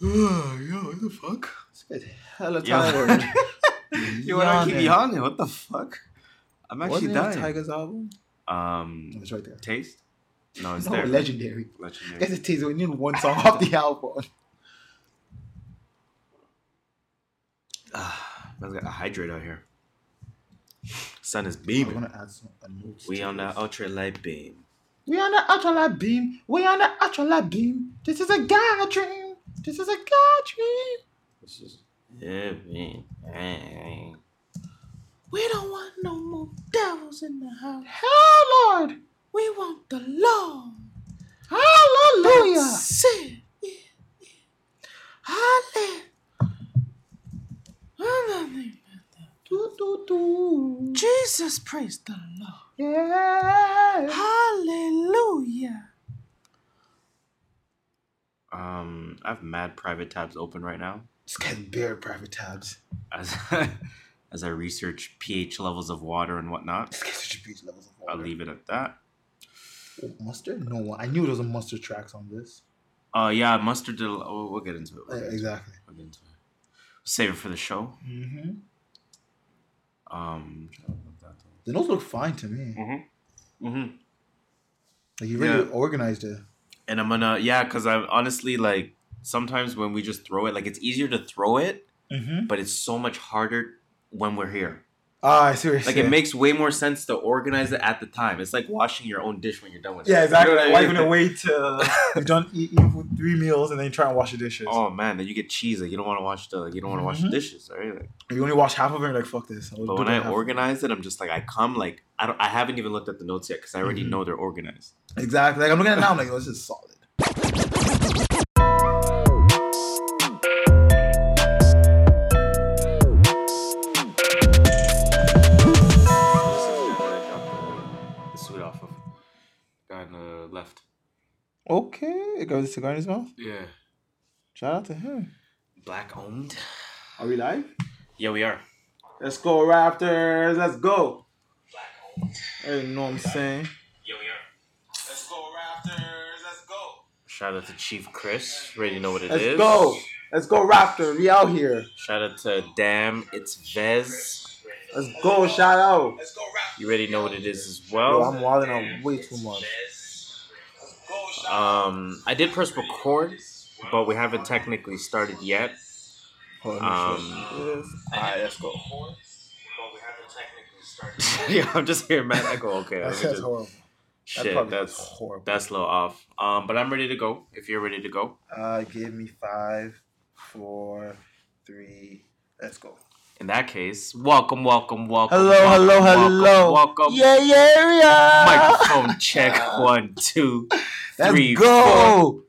Yo, what the fuck? It's hella Yeah. tired. Yo, why do I keep Yawning. yawning? What the fuck? I'm actually the name of dying. Tiger's album? Um, It's right there. taste? No, it's no, there. legendary. Legendary. Guess it takes we need one song off the album. Ah, man's got a hydrate out here. Sun is I'm beaming. gonna add some We on the ultra light beam. We on the ultra light beam. We on the ultra light beam. This is a God dream. This is a God dream. This is man. We don't want no more devils in the house. Hell, Lord. We want the Lord. Hallelujah. Sin. Hallelujah. Jesus, praise the Lord. Yeah. Hallelujah. Um, I have mad private tabs open right now It's getting bare private tabs. as as I research pH levels of water and whatnot. Get such beach levels of I'll leave it at that. Oh, mustard? No. I knew there was a mustard tracks on this. Uh, yeah, mustard. Did, oh, we'll get into it. We'll Uh, get into it. exactly. We'll get into it. Save it for the show. Mm-hmm. Um. The notes look fine to me. Mm-hmm. Mm-hmm. Like you really Yeah. organized it. And I'm gonna yeah, cause I'm honestly like sometimes when we just throw it, like it's easier to throw it, Mm-hmm. but it's so much harder when we're here. Ah, I see what you're Like saying. it makes way more sense to organize it at the time. It's like washing your own dish when you're done with it. Yeah, exactly. You know Like, what I why mean? even wait till you've done eat, eat for three meals and then you try and wash the dishes? Oh man, then you get cheese. Like you don't want to wash the like, you don't want to wash the Mhm. dishes, right? Like, You only wash half of it. you're like fuck this. I'll but when I half of it. organize it, I'm just like I come like I don't I haven't even looked at the notes yet because I already Mhm. know they're organized. exactly. Like I'm looking at it now. I'm like, oh, this is solid. Okay, it goes a cigar in his mouth. Yeah, Shout out to him. black owned. Are we live? Yeah, we are. Let's go, Raptors. Let's go. Black owned. Hey, you know what I'm saying? Yeah, we are. Let's go, Raptors. Let's go. Shout out to Chief Chris. Already know what it Let's is. go. Let's go, Raptor. We out here. Shout out to Damn, it's Vez. Let's go. Shout out. Let's go, Raptor. You already know what it is as Yo, well. I'm wilding out way too much. Um, I did press record, but we haven't technically started yet. Um, Alright, let's go. yeah, I'm just hearing Matt echo. Okay, That sounds just- horrible. shit, probably that's is horrible. that's a little off. Um, but I'm ready to go. If you're ready to go, Uh, give me five, four, three. Let's go. in that case, welcome, welcome, welcome. Hello, welcome, hello, welcome, hello. Welcome. Yeah, yeah, yeah. Microphone check one, two, Let's three, go.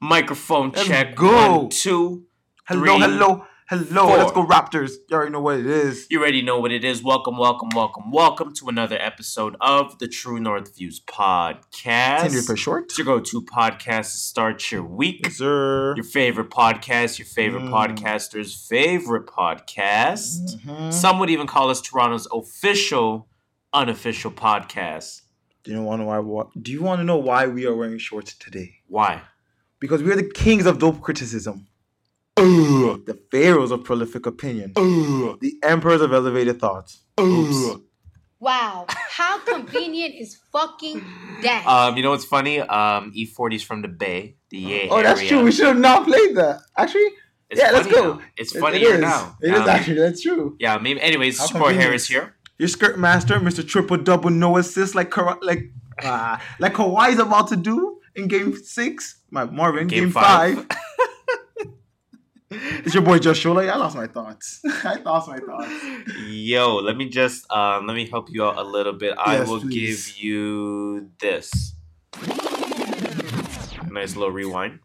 Microphone Let's check go. one, two. Hello, three, hello, hello. four. Let's go, Raptors. You already know what it is. You already know what it is. Welcome, welcome, welcome, welcome to another episode of the True North Views podcast. Tinder for short. It's your go-to podcast to start your week. Yes, sir. Your favorite podcast, your favorite Mm. podcaster's favorite podcast. Mhm. Some would even call us Toronto's official, unofficial podcast. Do you want to know why? Do you want to know why we are wearing shorts today? Why? Because we are the kings of dope criticism. the pharaohs of prolific opinion. The emperors of elevated thoughts. Oops. Wow, how convenient is fucking that? Um, you know what's funny? Um, E40's from the Bay, the Yay Oh, that's area. true. We should have not played that. Actually, It's yeah, let's go. now. It's It- funny it now. It is Um, actually. That's true. Yeah, maybe. Anyways, How it's your boy convenient. Harris here. Your skirt master, Mr. Triple Double, no assist, like like uh, like Kawhi's about to do in Game Six. My Marvin, Game, Game Five. five. it's your boy Joshua. Like, I lost my thoughts. I lost my thoughts. Yo, let me just um, let me help you out a little bit. I Yes, will please. give you this. Nice little rewind.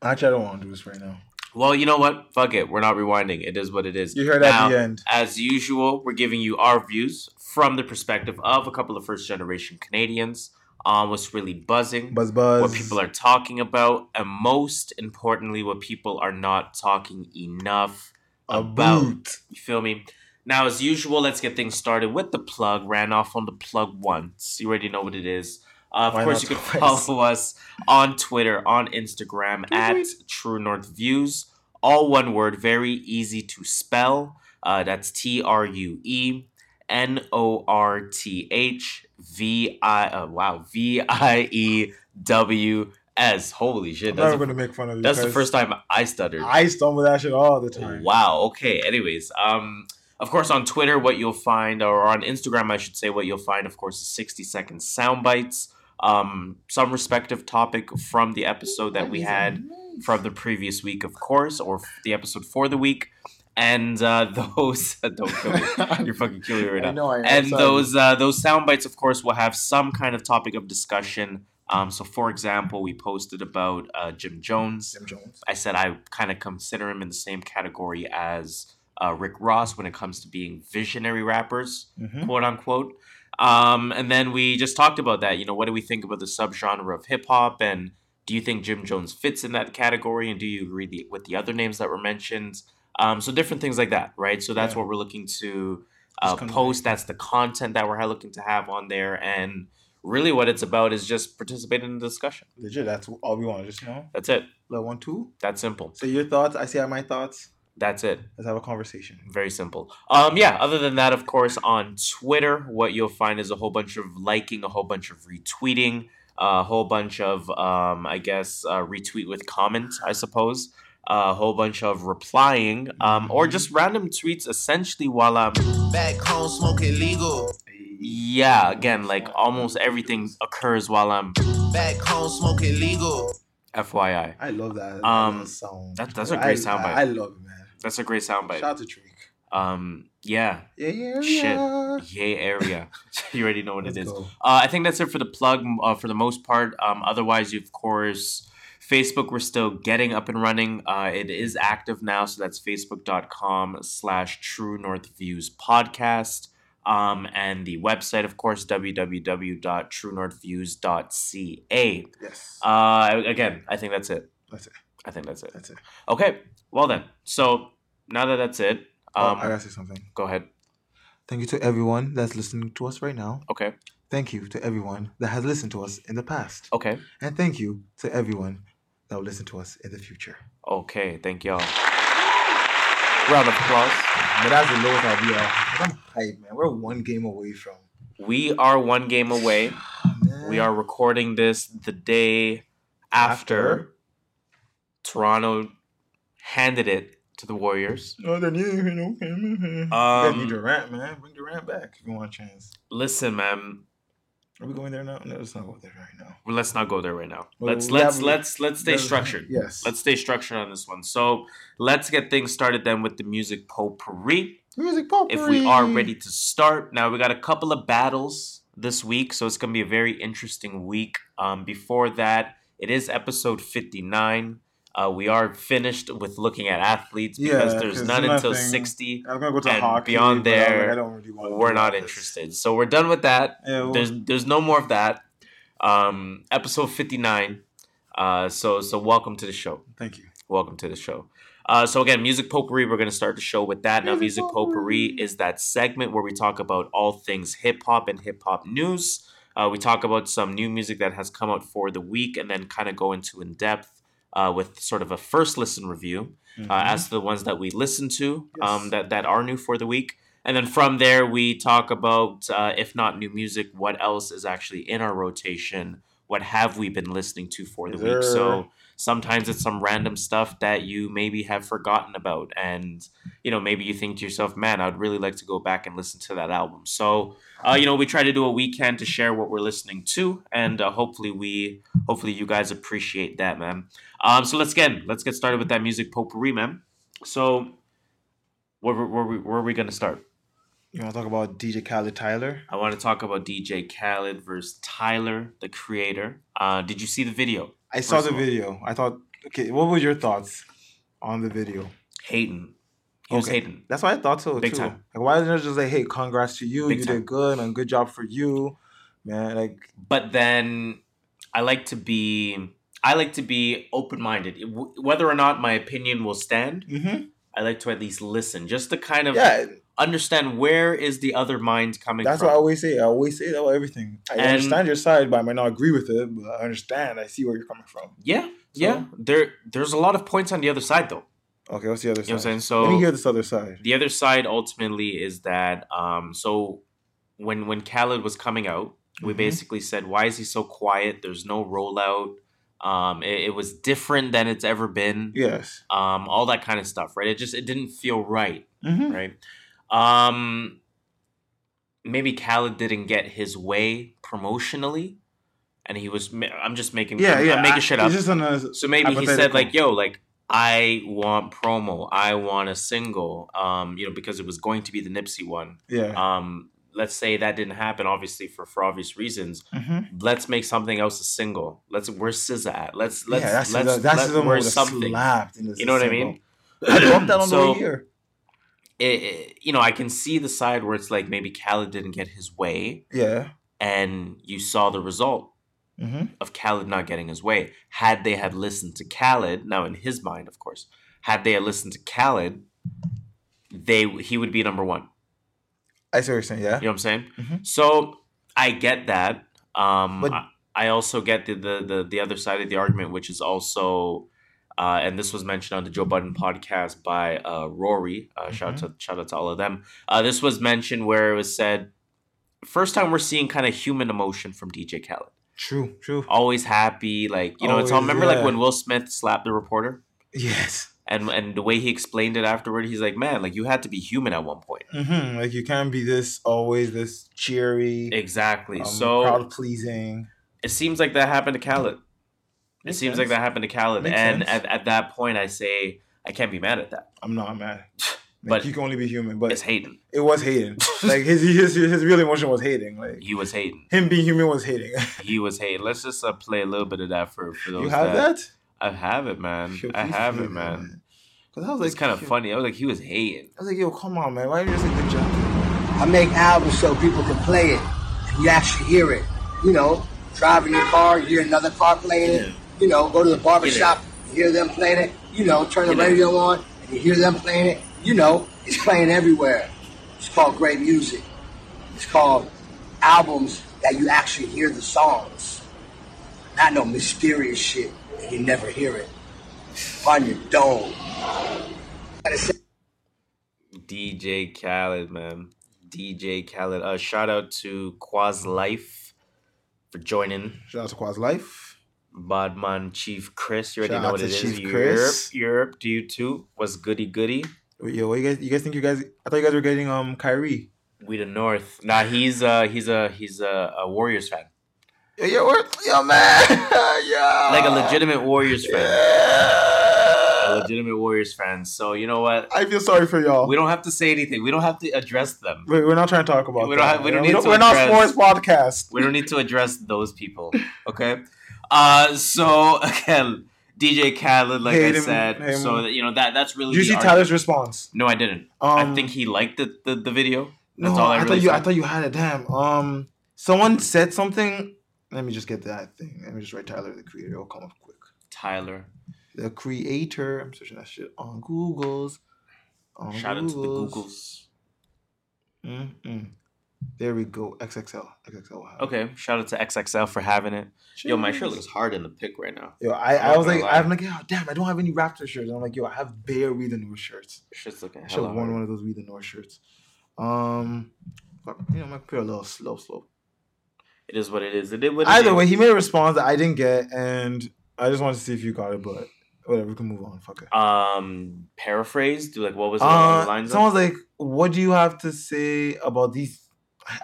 Actually, I don't want to do this right now. Well, you know what? Fuck it. We're not rewinding. It is what it is. You heard at the end. As usual, we're giving you our views from the perspective of a couple of first generation Canadians on what's really buzzing, Buzz buzz. what people are talking about, and most importantly, what people are not talking enough about. about. You feel me? Now, as usual, let's get things started with the plug. Ran off on the plug once. You already know what it is. Uh, of Why course, you can twice? follow us on Twitter, on Instagram at True North Views. All one word, very easy to spell. Uh, that's T R U E N O R T H V I. Uh, wow, V I E W S. Holy shit! I'm That's, never the, gonna make fun of you. that's the first time I stuttered. I stumble that shit all the time. Wow. Okay. Anyways, um, of course, on Twitter, what you'll find, or on Instagram, I should say, what you'll find, of course, is sixty second sound bites. Um, some respective topic from the episode that we had from the previous week, of course, or the episode for the week, and uh, those don't kill me. You're fucking killing me right I now know. I and those uh, those sound bites, of course, will have some kind of topic of discussion. Um, so, for example, we posted about uh, Jim Jones. Jim Jones. I said I kind of consider him in the same category as uh, Rick Ross when it comes to being visionary rappers, Mm-hmm. quote unquote. Um, and then we just talked about that. You know, what do we think about the subgenre of hip hop, and do you think Jim Jones fits in that category, and do you agree the, with the other names that were mentioned? Um, so different things like that, right? So that's Yeah. what we're looking to uh, post. That's the content that we're looking to have on there, and really, what it's about is just participating in the discussion. Legit. That's all we want. To just you know, That's it. level one, two. That's simple. So your thoughts. I say my thoughts. That's it. Let's have a conversation. Very simple. Um, yeah. Other than that, of course, on Twitter, what you'll find is a whole bunch of liking, a whole bunch of retweeting, a whole bunch of, um, I guess, uh, retweet with comment, I suppose, a whole bunch of replying, um, or just random tweets. Essentially, while I'm, Back home smoking legal. yeah, again, like almost everything occurs while I'm. Back home smoking legal. FYI, I love that. Um, that song. that- that's a great soundbite. I, I love it, man. That's a great soundbite. Shout out to Drake. Um, yeah, Yeah, yeah, Shit. yay area. you already know what Let's it is. Uh, I think that's it for the plug uh, for the most part. Um, otherwise, you, of course, Facebook, we're still getting up and running. Uh, it is active now, so that's facebook.com slash True North Views podcast. Um, and the website, of course, www.truenorthviews.ca. Yes. Uh, again, I think that's it. That's it. I think that's it. That's it. Okay, well then. So now that that's it, Oh, um, I gotta say something. go ahead. Thank you to everyone that's listening to us right now. Okay, Thank you to everyone that has listened to us in the past. okay, And thank you to everyone that will listen to us in the future. okay. Thank y'all. Round of applause. But that's the lowest I'll be at. I'm hyped, man. We're one game away from. We are one game away. We are recording this the day after, After? Toronto handed it to the Warriors. Oh, then you, you know. Um, need Durant, man. Bring Durant back if you want a chance. Listen, man, Are we going there now? No, let's not go there right now. well, let's not go there right now. Well, let's let's let's let's stay structured. Yes. Let's stay structured on this one. So let's get things started then with the music potpourri. music pop. If we are ready to start, now we got a couple of battles this week, so it's gonna be a very interesting week. Um, before that, it is episode fifty nine. Uh, we are finished with looking at athletes because Yeah, there's 'cause none until sixty. I'm gonna go to and hockey. beyond but I'm like, there, I don't really want We're not interested, so we're done with that. Yeah, well, There's there's no more of that. Um, episode fifty nine. Uh, so so welcome to the show. thank you. Welcome to the show. Uh, so again, music potpourri. We're gonna start the show with that. Now, Music music potpourri potpourri. is that segment where we talk about all things hip hop and hip hop news. Uh, we talk about some new music that has come out for the week, and then kind of go into in depth uh, with sort of a first listen review uh, as to the ones that we listen to um, Mm-hmm. That that are new for the week. And then from there, we talk about uh, if not new music, what else is actually in our rotation? What have we been listening to for the Yes, week? So sometimes it's some random stuff that you maybe have forgotten about, and you know maybe you think to yourself, "Man, I'd really like to go back and listen to that album." So uh, you know we try to do a weekend to share what we're listening to, and uh, hopefully we hopefully you guys appreciate that, man. Um, so let's get let's get started with that music potpourri, man. So where where, where, we- where are we gonna start? You want to talk about DJ Khaled Tyler? I want to talk about DJ Khaled versus Tyler, the creator. Uh, did you see the video? I saw the video. I thought, okay, what were your thoughts on the video? Hayden. He was Okay. hating. That's what I thought so Big too. time. Like, why didn't I just say, "Hey, congrats to you. Big you time. did good, and good job for you, man." Like, But then I like to be I like to be open minded. Whether or not my opinion will stand, mm-hmm. I like to at least listen, just to kind of Yeah, understand where is the other mind coming from. that's from. what I always say. I always say that about everything. I And- understand your side, but I might not agree with it. But I understand. I see where you're coming from. yeah, yeah. There, there's a lot of points on the other side, though. Okay, what's the other You know what side? I'm saying? So Let me hear this other side. the other side ultimately is that um so when when Khaled was coming out, we Mhm. basically said, why is he so quiet? There's no rollout. Um, it, it was different than it's ever been. Yes. Um, all that kind of stuff, right? It just it didn't feel right, Mm-hmm. right? Um, maybe Khaled didn't get his way promotionally, and he was. I'm just making. Yeah, I'm, yeah. I'm making shit up. just on a, So maybe he said like, "Yo, like I want promo. I want a single." Um, you know, because it was going to be the Nipsey one. yeah. Um, let's say that didn't happen, obviously for for obvious reasons. mm-hmm. Let's make something else a single. Let's where's SZA at? Let's let's yeah, that's let's, the, that's let- the where's something. slapped. You know what I mean? I bumped that on So- the way here. It, it- you know, I can see the side where it's like maybe Khaled didn't get his way, Yeah. and you saw the result Mm-hmm. of Khaled not getting his way. Had they had listened to Khaled, now in his mind, of course, had they had listened to Khaled, they he would be number one. I see what you're saying. Yeah. You know what I'm saying? Mhm. So I get that. Um, But- I, I also get the, the the the other side of the argument, which is also, uh, and this was mentioned on the Joe Budden podcast by uh, Rory. Uh, Shout out to shout out to all of them. Uh, this was mentioned where it was said, first time we're seeing kind of human emotion from DJ Khaled. True. True. Always happy, like you know. it's all Always, remember like when Will Smith slapped the reporter. Yes. And, and the way he explained it afterward, he's like, man, like you had to be human at one point. Mm-hmm. Like you can't be this always this cheery, Exactly. um, so crowd pleasing. it seems like that happened to Khaled. It Makes seems sense. like that happened to Khaled. Makes and sense. at, at that point, I say, I can't be mad at that. I'm not mad. Like, But you can only be human, but It's hating. it was hating. like his, his his real emotion was hating. Like He was hating. him being human was hating. He was hating. Let's just uh, play a little bit of that for, for those you have that? I have it, man. Yo, I have it, that, man. Cause I was like, It's kind of funny. I was like, he was hating. I was like, yo, come on, man. Why didn't you just say good job? I make albums so people can play it. And you actually hear it. You know, driving your car, you hear another car playing it. You know, go to the barber shop, hear them playing it. You know, turn the radio on, and you hear them playing it. You know, it's playing everywhere. It's called great music. It's called albums that you actually hear the songs. Not no mysterious shit and you never hear it. On your dome. Gotta DJ Khaled, man. DJ Khaled. Uh, shout out to Quaz Life for joining. Shout out to Quaz Life. Badman Chief Chris. You already Shout know out what to it is. Chief Europe, Chris. Europe, to you too. Was goody goody. Yo, what you guys? You guys think you guys? I thought you guys were getting um Kyrie. We the North. Nah, he's uh he's a he's a, a Warriors fan. Yo, yo, yo, man, yo, Like a legitimate Warriors fan. Yeah. A legitimate Warriors fan. So you know what? I feel sorry for y'all. We don't have to say anything. We don't have to address them. We're not trying to talk about. We don't have- we don't need to We're not sports podcast. We don't need to address those people. Okay. Uh so again, DJ Khaled, like Hate I him, said. him. So that, you know that that's really Did you see argument. Tyler's response? No, I didn't. I Um, think he liked the, the, the video. No, That's all I, I, really thought you. I thought you had it. Damn. Um, someone said something. Let me just get that thing. Let me just write Tyler the creator. It'll come up quick. Tyler. The creator. I'm searching that shit on Google's. On Shout out to the Google's. Googles. Mm-mm. There we go. XXL. XXL. it. Okay. Shout out to XXL for having it. Yo, my shirt looks hard in the pic right now. Yo, I, I was like, lie. I'm like, oh, damn, I don't have any Raptor shirts. I'm like, yo, I have bare We the North shirts. Shit's looking I should have worn hard. one of those We the North shirts. Um, fuck, you know, my computer a little slow, slow. It is what it is. It did what it Either did. way, he made a response that I didn't get, and I just wanted to see if you got it, but whatever, we can move on. Fuck it. Um, paraphrase. Do like what was it the Uh, lines? someone's like, "What do you have to say about these?"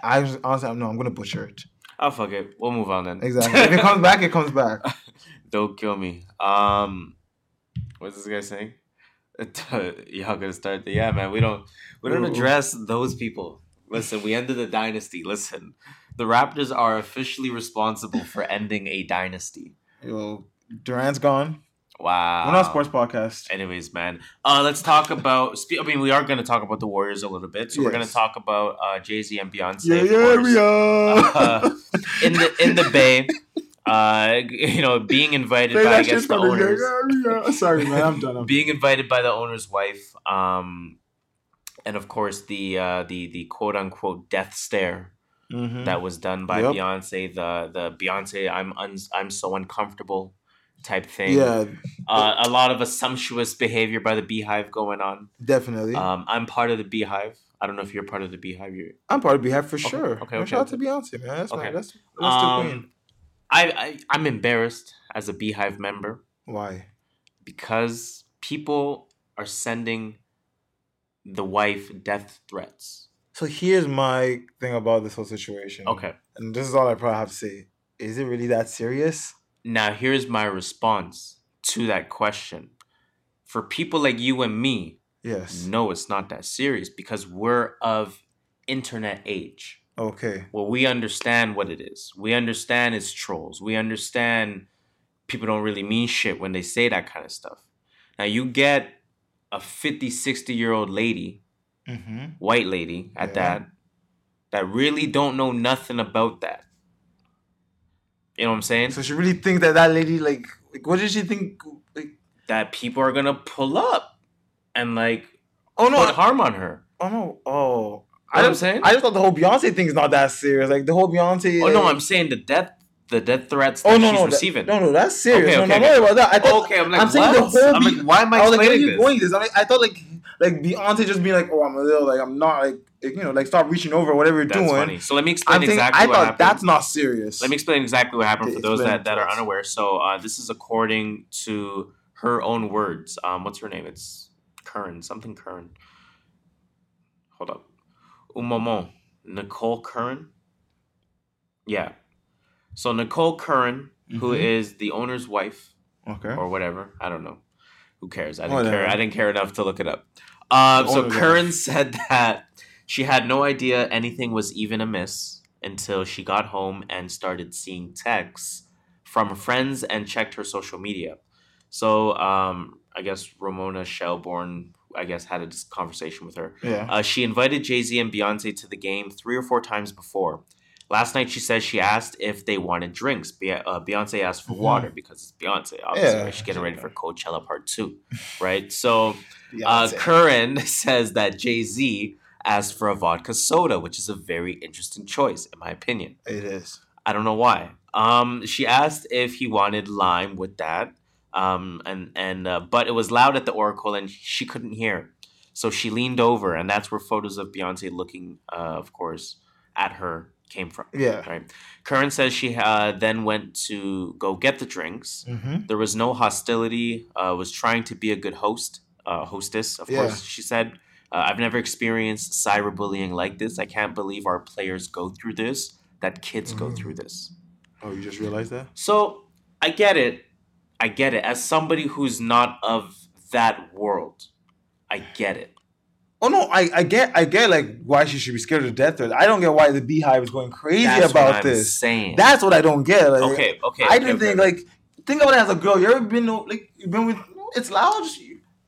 I I honestly, I'm no, I'm gonna butcher it. Oh fuck it. We'll move on then. Exactly. if it comes back, it comes back. Don't kill me. Um, what's this guy saying? Y'all gonna start? The, yeah, man. We don't. We don't address those people. Listen, we ended the dynasty. Listen, the Raptors are officially responsible for ending a dynasty. Yo, Durant's gone. Wow. We're not a sports podcast. Anyways, man, uh, let's talk about. I mean, we are going to talk about the Warriors a little bit, so we're going to talk about uh, Jay Z and Beyonce. Yeah, yeah, we are. Uh, in the in the Bay. uh, you know, being invited by I guess the owners. yeah, yeah. Sorry, man. I'm done. I'm being invited by the owner's wife, um, and of course the uh, the the quote unquote death stare Mhm. that was done by Yep. Beyonce, the the Beyonce I'm un- I'm so uncomfortable type thing. yeah, Uh, a lot of a sumptuous behavior by the BeyHive going on. definitely. Um, I'm part of the BeyHive. I don't know if you're part of the BeyHive. You're, I'm part of the BeyHive for sure. okay, okay, Shout out to Beyonce, man. That's Okay. okay. That's that's the Um, queen. I, I I'm embarrassed as a BeyHive member Why? because people are sending the wife death threats. So here's my thing about this whole situation. Okay. And this is all I probably have to say. Is it really that serious? Now, here's my response to that question. For people like you and me, Yes. no, it's not that serious because we're of internet age. Okay. Well, we understand what it is. We understand it's trolls. We understand people don't really mean shit when they say that kind of stuff. Now, you get a 50, 60 year old lady, Mm-hmm. white lady at Yeah. that, that really don't know nothing about that. You know what I'm saying? So she really thinks that that lady, like, like what did she think? Like, that people are gonna pull up and like oh no, put harm on her. oh no, oh. what I'm saying? I just thought the whole Beyonce thing's not that serious. Like the whole Beyonce. Oh no, I'm saying the death, the death threats oh, that Oh no, she's no, that- no, no, that's serious. Okay, no, okay, no, okay. no, about that. I thought, okay, I'm like, I'm saying the whole. I'm like, why am I, I was like, where are you this? going this? I, like, I thought like like Beyonce just being like, oh, I'm a little like I'm not like like, you know like stop reaching over whatever you're That's doing. funny. So let me explain thinking, exactly I what thought happened. that's not serious. Let me explain exactly what happened for those that, that are unaware. So uh, this is according to her own words. Um, what's her name? It's Curran, something Curran. Hold up. Un moment. Nicole Curran? Yeah. So Nicole Curran, who Mhm. is the owner's wife, Okay. or whatever. I don't know. Who cares? I didn't Whatever. care. I didn't care enough to look it up. Um, so Curran wife. said that she had no idea anything was even amiss until she got home and started seeing texts from friends and checked her social media. So um, I guess Ramona Shelburne, I guess, had a conversation with her. Yeah. Uh, she invited Jay Z and Beyonce to the game three or four times before. Last night, she says she asked if they wanted drinks. Be- uh, Beyonce asked for Mhm. water because it's Beyonce. Obviously, Yeah. right? she's getting ready for Coachella Part Two, right? So, uh, Curran says that Jay Z asked for a vodka soda, which is a very interesting choice, in my opinion. it is. I don't know why. Um, she asked if he wanted lime with that, um, and and uh, but it was loud at the Oracle, and she couldn't hear. So she leaned over, and that's where photos of Beyonce looking, uh, of course, at her came from. Yeah. Right. Curran says she uh, then went to go get the drinks. Mm-hmm. There was no hostility. Uh, was trying to be a good host, uh, hostess. Of Yeah. course, she said. Uh, I've never experienced cyberbullying like this. I can't believe our players go through this. That kids go Mm. through this. Oh, you just realized that? So I get it. I get it. As somebody who's not of that world, I get it. Oh no, I, I get I get like why she should be scared of death threats. I don't get why the BeyHive is going crazy That's about this. saying. That's what I don't get. Like, okay. Okay. I okay, didn't okay. think like think about it as a girl. You ever been like you've been with it's loud.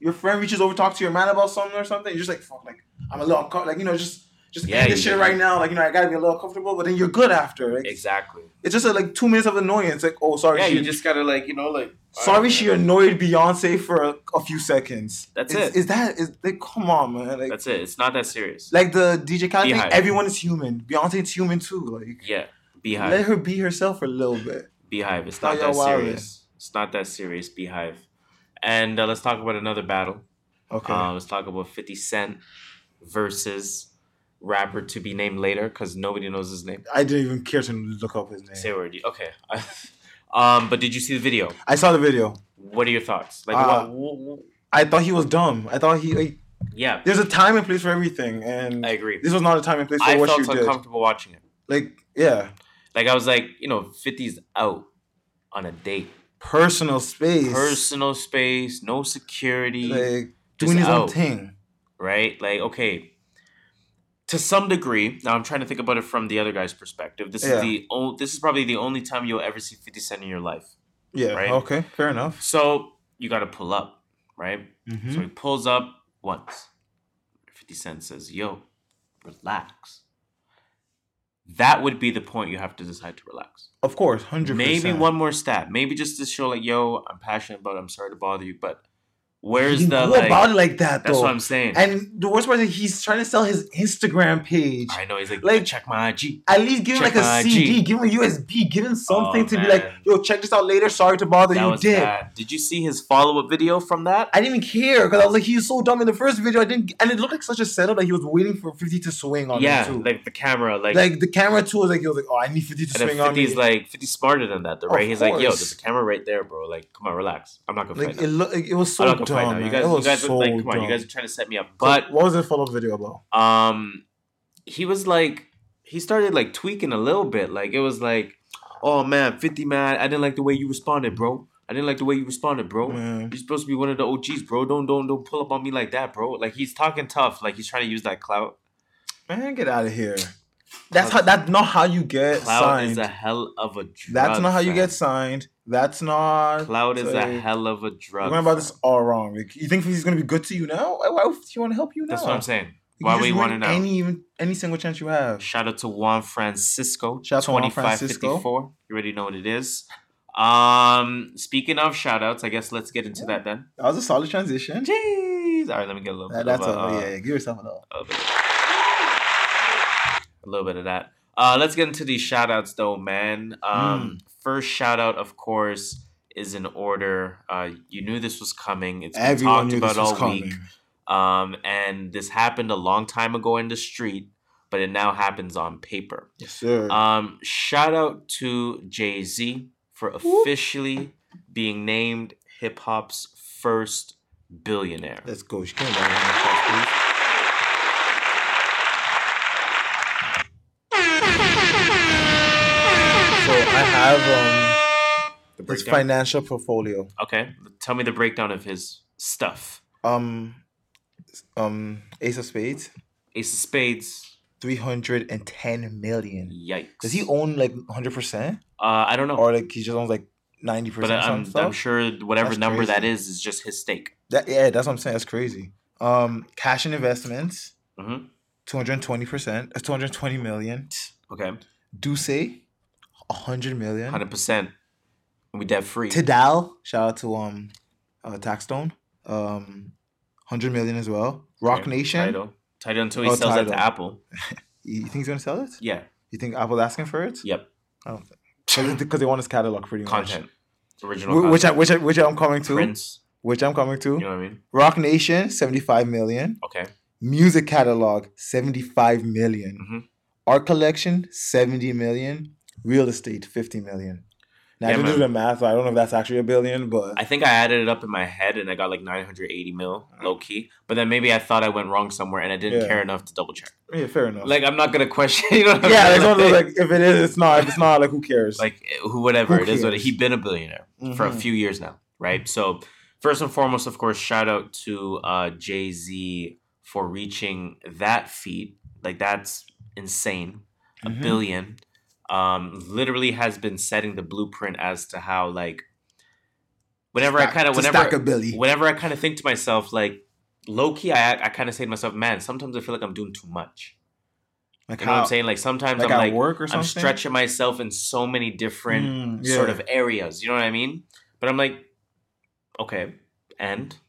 Your friend reaches over to talk to your man about something or something. You're just like fuck like I'm a little uncom- like you know just just Yeah, yeah, this you- shit right now. Like you know I gotta be a little comfortable, but then you're good after. Like, exactly. It's just uh, like two minutes of annoyance. Like oh sorry, Yeah, she, you just gotta like you know like. sorry she annoyed Beyonce for a, a few seconds. That's is, it. Is that is like come on man? Like That's it. It's not that serious. like the DJ Khaled thing. Everyone is human. Beyonce Beyonce's human too. Like yeah. BeyHive. let her be herself for a little bit. BeyHive. It's Not not that wildest. serious. It's not that serious. BeyHive. And uh, let's talk about another battle. Okay. Uh, let's talk about 50 Cent versus rapper to be named later because nobody knows his name. I didn't even care to look up his name. Say word. Okay. um, but did you see the video? I saw the video. What are your thoughts? Like, Uh, what, what, I thought he was dumb. I thought he like yeah, there's a time and place for everything, and I agree. this was not a time and place for I what you did. I felt uncomfortable watching it. Like yeah, Like I was like, you know, 50's out on a date, personal space, personal space, no security, like doing his own thing. right? Like, okay, to some degree. Now I'm trying to think about it from the other guy's perspective. This Yeah. is the o- this is probably the only time you'll ever see 50 Cent in your life. Yeah. Right. Okay. Fair enough. So you got to pull up, right? Mhm. So he pulls up once. 50 Cent says, "Yo, relax." That would be the point you have to decide to relax. Of course, 100%. Maybe one more step. Maybe just to show like, yo, I'm passionate about. It. I'm sorry to bother you, but where's He the like? about it like that that's though. what I'm saying. And the worst part is he's trying to sell his Instagram page. I know he's like, Like- like check my IG. At least give him like a my IG. CD, give him a USB, give him something Oh, to be like, man. yo, check this out later. Sorry to bother That you. Did bad. Did you see his follow up video from that? I didn't even care because I was like, he's so dumb in the first video. I didn't, and it looked like such a setup that he was waiting for Fifty to swing on yeah, him too. like the camera, like, Like, the camera too was like, he was like, oh, I need Fifty to and swing then on me. 50's like 50 smarter than that, though, Of right? He's like, yo, there's a camera right there, bro. Like, come on, relax. I'm not gonna Like fight. it, now. look, it was so I'm not gonna fight dumb. now. You man. guys, you guys, so like, come on, you guys are trying to set me up, But what was the follow up video about? um he was like he started like tweaking a little bit like it was like oh man 50 man i didn't like the way you responded bro i didn't like the way you responded bro Man. you're supposed to be one of the og's bro don't don't don't pull up on me like that bro like he's talking tough like he's trying to use that clout Man, get out of here. That's how. That's not how you get clout signed. is a hell of a drug That's not how you fam. get signed. That's not. Cloud is a hell of a drug. We're about this all wrong. Like, you think he's gonna be good to you now? Why, why would he want to help you now? that's what i'm saying You why just we want to know Any any single chance you have. Shout out to Juan Francisco. Shout out to Juan Francisco. 2554. You already know what it is. Um, speaking of shout outs, I guess let's get into that then. That was a solid transition. Jeez. All right, let me get a little That- bit that's of a, a, uh, yeah, yeah. Give yourself a little. a, little bit, a little bit of that. Uh, let's get into these shout outs though, man. Um, first shout out, of course, is in order. Uh, you knew this was coming. It's been Everyone talked knew about all coming. week. Um, and this happened a long time ago in the street, but it now happens on paper. Yes, sir. Um, shout out to Jay Z for officially being named hip hop's first billionaire. Let's go. She came down have um The his financial portfolio. Okay, tell me the breakdown of his stuff. Um, um, Ace of Spades, Ace of Spades. three hundred and ten million. Yikes. Does he own like hundred percent, Uh, I don't know, or like he just owns like ninety but percent? I'm, I'm sure whatever That's number that crazy. is is just his stake. That yeah, that's what I'm saying. That's crazy. Um, cash and investments, hmm two hundred twenty percent. Two hundred twenty million. Okay, D'Ussé, hundred million. hundred percent. We debt free. Tidal, shout out to um, uh, Taxstone, um, hundred million as well. Roc Okay, Nation. Tidal. Tidal until he Oh, sells it Tidal. to Apple. You think he's gonna sell it? Yeah. You think Apple's asking for it? Yep. I don't think because they want his catalog pretty much. Content. Original. Wh- Which I, which I, which I'm coming to. Prince. Which I'm coming to. You know what I mean? Roc Nation, seventy five million. Okay. Music catalog, seventy five million. Mhm. Art collection, seventy million. Real estate, fifty million. Now I didn't do the math, so I don't know if that's actually a billion, but I think I added it up in my head and I got like 980 mil low key. But then maybe I thought I went wrong somewhere and I didn't Yeah. care enough to double check. yeah, fair enough. Like I'm not gonna question. You know yeah, it's one of those like if it is, it's not. If it's not, like who cares? like who whatever Who it is what he's been a billionaire for a Mhm. few years now right so first and foremost of course shout out to uh jay-z for reaching that feat like that's insane a Mhm. billion um literally has been setting the blueprint as to how like whenever i kind of whenever stack whenever i kind of think to myself like low-key i i kind of say to myself man sometimes i feel like i'm doing too much Like you know what i'm saying like sometimes Like i'm like work or something? I'm stretching myself in so many different Mm, sort of areas. You know what I mean? But I'm like, okay, and you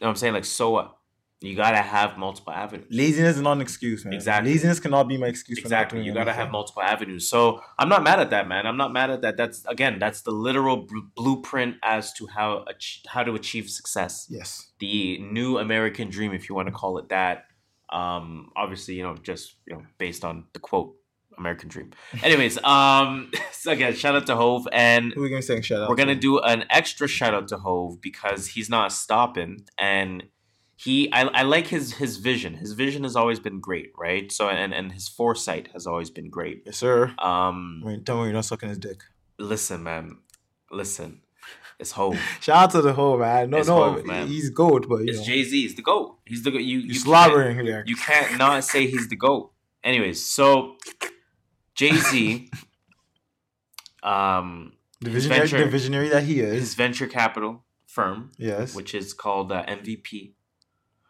know what I'm saying like, so what? You gotta have multiple avenues. Laziness is not an excuse, man. Exactly. Laziness cannot be my excuse. Exactly. You gotta have multiple avenues. So I'm not mad at that, man. I'm not mad at that. That's again, that's the literal bl- blueprint as to how ach- how to achieve success. Yes. The new American dream, if you want to call it that. Um, obviously, you know, just you know, based on the quote, American dream. Anyways, um, so again, shout out to Hove and Who are we gonna say shout out? we're gonna do an extra shout out to Hove because he's not stopping and he I, I like his his vision. His vision has always been great, right? So and and his foresight has always been great. Yes, sir. Um Wait, tell me you're not sucking his dick. listen, man. Listen. It's Hove. Shout out to the whole man. No, It's no, man. he's goat, but you It's know, Jay Z. He's the GOAT. He's the GOAT. You, you're you slobbering there. Can't, you can't not say he's the GOAT. Anyways, so Jay Z, um, the visionary, venture- the visionary that he is, his venture capital firm, yes. which is called uh, MVP,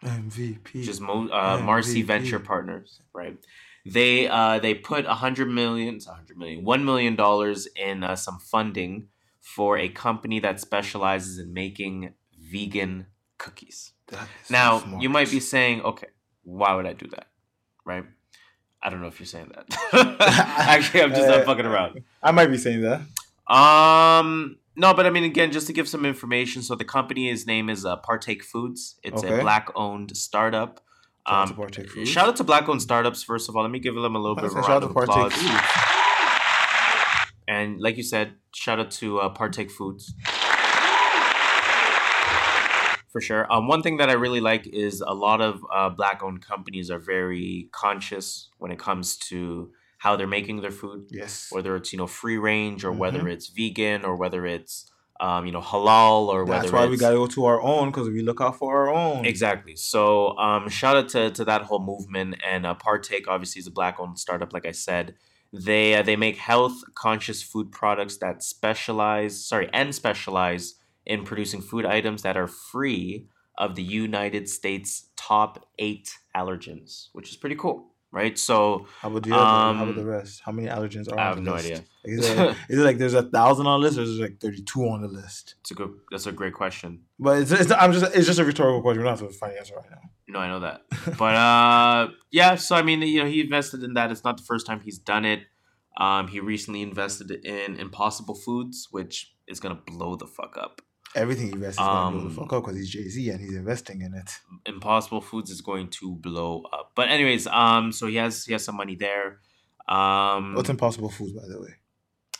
MVP. which is Mo- uh, Marcy Venture Partners, right? they uh, they put a hundred million, a hundred million, one million dollars in uh, some funding for a company that specializes in making vegan cookies. Now smart. you might be saying, okay, why would I do that? Right? I don't know if you're saying that. Actually, I'm just Uh, I'm fucking around. I might be saying that. Um, no, but I mean, again, just to give some information. So the company's name is uh, Partake Foods. It's a black-owned startup. Shout out to Um, Partake Foods. shout out to black-owned startups. First of all, let me give them a little bit of a Shout round out of to Partake applause. Foods. And like you said, shout out to uh, Partake Foods. For sure. Um, one thing that I really like is a lot of uh, black-owned companies are very conscious when it comes to how they're making their food. Yes. whether it's you know free range or whether Mhm. it's vegan or whether it's um, you know halal or whether it's That's why we gotta go to our own because we look out for our own. exactly. So um, shout out to, to that whole movement and uh, Partake obviously is a black owned startup. Like I said, they uh, they make health conscious food products that specialize sorry and specialize in producing food items that are free of the United States top eight allergens, which is pretty cool, right? So How about the other? How Um, about the rest? How many allergens are I on have the no list? idea. Is it, like, is it like there's a thousand on the list, or is it like thirty-two on the list? it's a good that's a great question. But it's, it's I'm just it's just a rhetorical question. We're not supposed to find the answer right now. No, I know that. But uh yeah, so I mean, you know, he invested in that. It's not the first time he's done it. Um he recently invested in Impossible Foods, which is going to blow the fuck up. Everything he invests is gonna blow Um, the fuck up because he's Jay Z and he's investing in it. Impossible Foods is going to blow up. But anyways, um so he has he has some money there. Um What's Impossible Foods, by the way?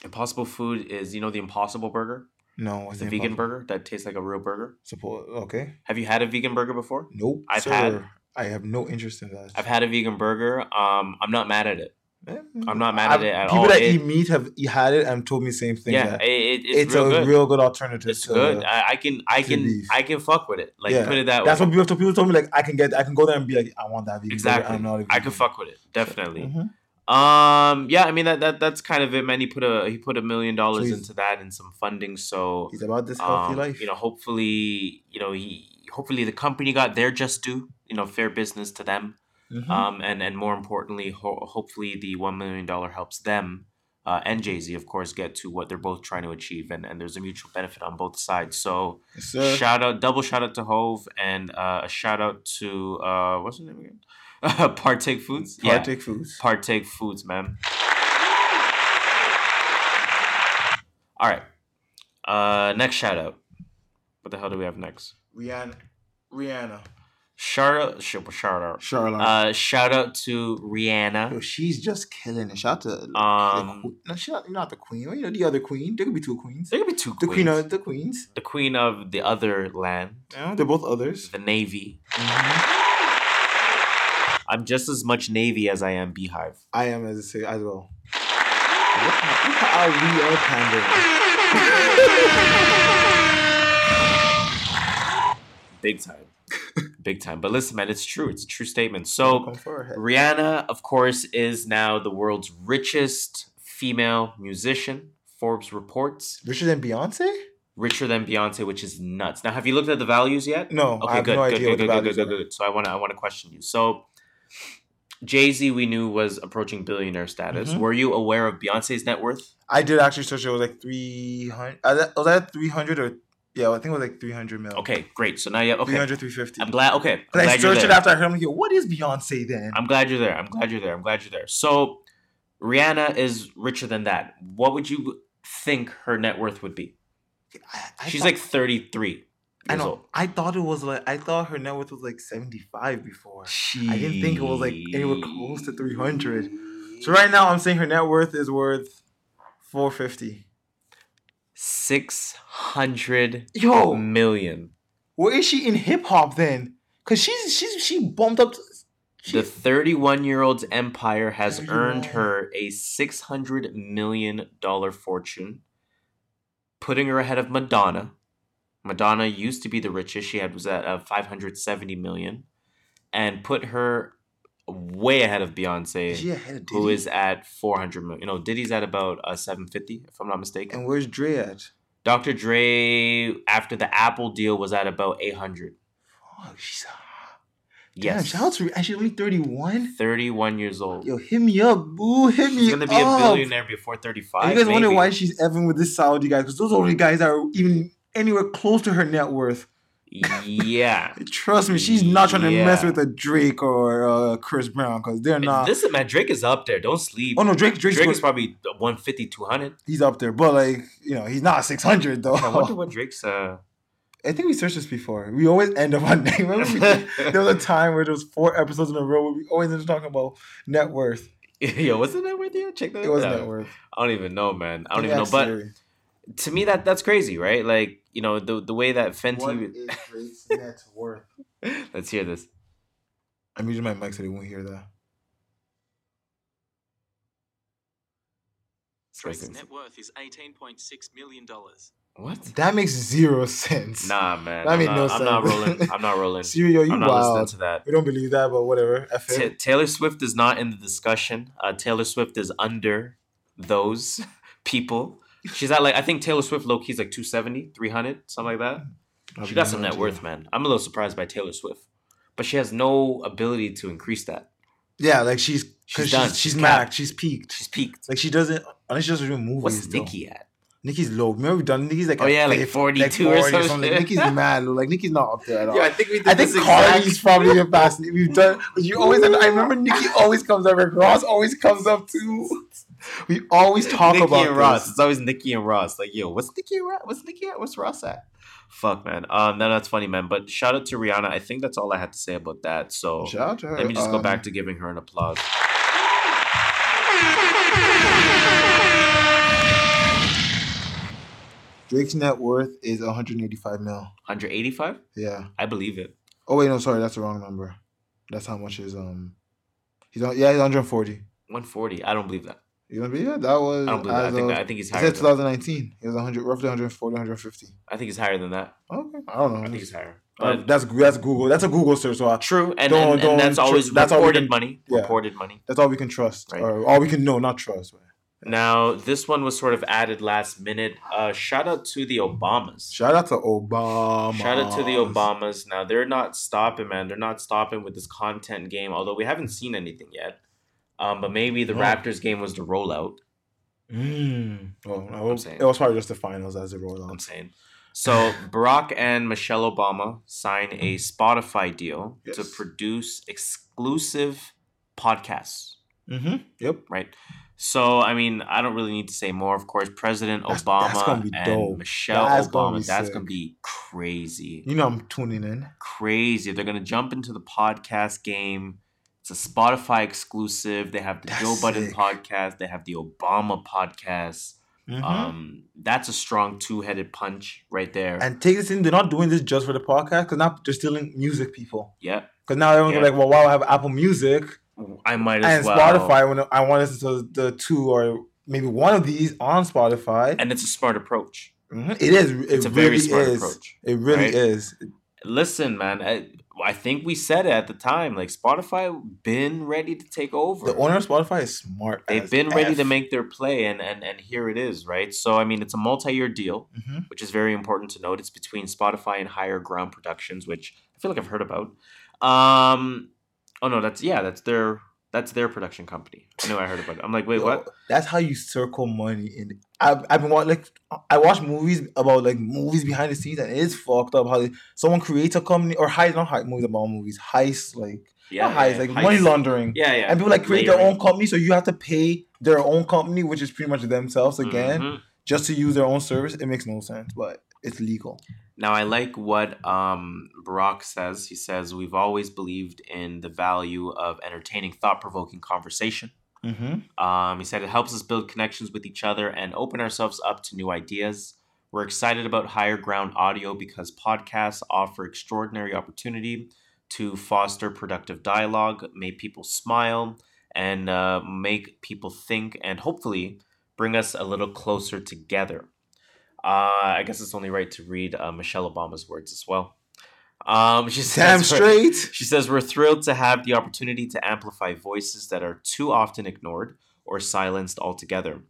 Impossible Food is you know the Impossible Burger, No, what's the vegan burger that tastes like a real burger. Suppose okay. Have you had a vegan burger before? Nope. I've sir. had- I have no interest in that. I've had a vegan burger. Um I'm not mad at it. Eh, I'm not mad at it at people all. People that It- eat meat have had it and told me the same thing. yeah, it, it- it's, it's, real a good. real good alternative. It's to, good. I, I can I can beef. I can fuck with it. Like Yeah, put it that That's way. what people, people told me. Like I can get, I can go there and be like, I want that vegan. exactly. I'm not I can fuck with it definitely. Mhm. Um, yeah, I mean that, that that's kind of it, man. He put a he put a million dollars into that and some funding. So He's about this healthy um, life. you know, hopefully, you know, he hopefully the company got their just due. You know, fair business to them. Mhm. Um, and and more importantly, ho- hopefully the one million dollar helps them. Uh, and Jay Z, of course, get to what they're both trying to achieve, and, and there's a mutual benefit on both sides. So, Yes, shout out double shout out to hove and uh, a shout out to uh what's his name again partake foods yeah Partake foods. partake foods man all right uh next shout out what the hell do we have next Rihanna. Rihanna. Shout out sh- shout out Charlotte. uh shout out to rihanna Yo, she's just killing it. Shout out to Um, the queen. No, she not, not the queen. You know the other queen. There could be two queens. there could be two The queen of the queens. the queen of the other land Yeah, they're both others. the navy Mhm. i'm just as much navy as i am BeyHive I am as as well. Look how we are pandering. big time big time but listen man it's true it's a true statement so Come for her head. Rihanna, of course, is now the world's richest female musician. Forbes reports richer than Beyonce? richer than Beyonce, which is nuts. Now, have you looked at the values yet? No, Okay, I have good, no good, idea good, good, good, good, good. So I want to, I want to question you. So, Jay Z, we knew was approaching billionaire status. Mhm. Were you aware of Beyonce's net worth? I did actually search. It was like three hundred. Was that three hundred or yeah, I think it was like 300 mil. Okay, great. So now you have, okay. 300, 350. I'm glad, okay. I'm glad I searched it after I heard him, like, yo, what is Beyonce then? I'm glad you're there. I'm glad you're there. I'm glad you're there. So Rihanna is richer than that. What would you think her net worth would be? I, I She's thought, like 33. I know. Old. I thought it was like, I thought her net worth was like 75 before. I didn't think it was like anywhere close to 300. So right now I'm saying her net worth is worth 450 six hundred yo million. Where is she in hip hop then? Cause she's she's she bumped up. To, she, the 31 year old's empire has 31. earned her a 600 million dollar fortune, putting her ahead of Madonna. Madonna used to be the richest; she had was at uh, 570 million, and put her way ahead of Beyonce, ahead of who is at 400 million. You know, Diddy's at about uh, 750, if I'm not mistaken. and where's Dre at? Dr. Dre, after the Apple deal, was at about 800. Fuck, she's Yeah, Yes. shout out to she's only 31. 31 years old. Yo, hit me up, boo. Hit me up. She's gonna be a billionaire before 35. And you guys wonder why she's effing with this Saudi guy? Because those are the only guys that are even anywhere close to her net worth. Yeah. Trust me, she's not trying to mess with a Drake or uh, Chris Brown because they're not. Listen, man, Drake is up there. Don't sleep. oh no, Drake, Drake's Drake is probably 150, 200. he's up there, but like you know, he's not 600 though. I wonder what Drake's. uh I think we searched this before. We always end up on name. There was a time where there was four episodes in a row where we always ended up talking about net worth. Yo, wasn't net worth you? Check that It was out. net worth. I don't even know, man. I don't Think even know. But. To me, that that's crazy, right? Like, you know, the the way that Fenty. What is Drake's net worth? Let's hear this. I'm using my mic so they won't hear that. Drake's net worth is $18.6 million. What? That makes zero sense. Nah, man. That I'm made not, no I'm not rolling. I'm not rolling. Siri, yo, you I'm not listening wild. to that. We don't believe that, but whatever. F Ta- Taylor Swift is not in the discussion. Uh, Taylor Swift is under those people. She's at like I think Taylor Swift low key's like 270, 300, something like that. She got some net worth, man. I'm a little surprised by Taylor Swift, but she has no ability to increase that. Yeah, like she's She's she's done. she's, She's she's maxed. She's peaked. She's peaked. Like she doesn't unless she doesn't do movies. What's though. At? Nicki's low. Remember we done Nicki's like Oh, yeah, like 50, 42 or some something. shit. Nicki's mad low. Like Nicki's not up there at all. Yeah, I think we did I think Cardi's probably the best. We've done. You always. I remember Nicki always comes up. Ross always comes up too. We always talk Nicki about and Ross. this. It's always Nikki and Ross. Like, yo, what's Nikki and Ross? What's Nikki at? What's Ross at? Fuck, man. Um, no, that's funny, man. But shout out to Rihanna. I think that's all I had to say about that. So Shout out to her. let me just go Um, back to giving her an applause. Drake's net worth is 185 mil. 185? Yeah. I believe it. Oh wait, no, sorry, that's the wrong number. That's how much is um. He's on. Yeah, he's 140. 140. I don't believe that. You know, yeah, that was. I don't believe that. I think of- I think he's higher. said 2019. He was 100, roughly 140, 150. I think he's higher than that. Okay, I don't know. I think he's higher. Uh, But that's that's Google. That's a Google search. So I, true, and, Don't- and, don't and that's always that's reported can- money. yeah. Reported money. that's all we can trust, Right. or all we can know, not trust. Now, this one was sort of added last minute. Uh, shout out to the Obamas. Shout out to Obama. Shout out to the Obamas. Now they're not stopping, man. They're not stopping with this content game. Although we haven't seen anything yet. Um, but maybe the No. Raptors game was the rollout. Mm. Well, I I'm saying. it was probably just the finals as it rolled I'm saying. So Barack and Michelle Obama sign a Spotify deal to produce exclusive podcasts. Mm-hmm. Yep. right? So, I mean, I don't really need to say more. Of course, President That's- Obama that's gonna be and dope. Michelle That's gonna Obama, be that's sick. going to be crazy. You know I'm tuning in. Crazy. They're going to jump into the podcast game. It's a Spotify exclusive. They have the That's Joe Budden sick. podcast, they have the Obama podcast. Mhm. Um, that's a strong two-headed punch right there. and take this in. They're not doing this just for the podcast because now they're stealing music people. yeah, Because now everyone's Yeah. like, well, wow, I have Apple Music I might as and well. Spotify. When I want to listen to the two or maybe one of these on Spotify. and it's a smart approach. Mhm. It is. It It's a really very smart is. approach. It really right? is. Listen, man, I, I think we said it at the time. Like Spotify been ready to take over. The owner of Spotify is smart. They've been ready to make their play, and and and here it is, right? So I mean, it's a multi-year deal, Mhm. which is very important to note. It's between Spotify and Higher Ground Productions, which I feel like I've heard about. Um, oh no, that's yeah, that's their that's their production company. I know I heard about it. I'm like, wait, Yo, what? That's how you circle money. In I've, I've been watching like I watch movies about like movies behind the scenes, and it's fucked up how they, someone creates a company or heist not heist movies about movies heist like Yeah, not heist yeah, like heist. money laundering. Yeah, yeah. And people like create their own company, so you have to pay their own company, which is pretty much themselves again, Mhm. just to use their own service. It makes no sense, but it's legal. Now I like what um, Barack says. He says we've always believed in the value of entertaining, thought-provoking conversation. Mm-hmm. Um, he said it helps us build connections with each other and open ourselves up to new ideas. We're excited about Higher Ground Audio because podcasts offer extraordinary opportunity to foster productive dialogue, make people smile, and uh, make people think, and hopefully bring us a little closer together. Uh, I guess it's only right to read uh, Michelle Obama's words as well. Um, she Damn says, straight. she says, We're thrilled to have the opportunity to amplify voices that are too often ignored or silenced altogether.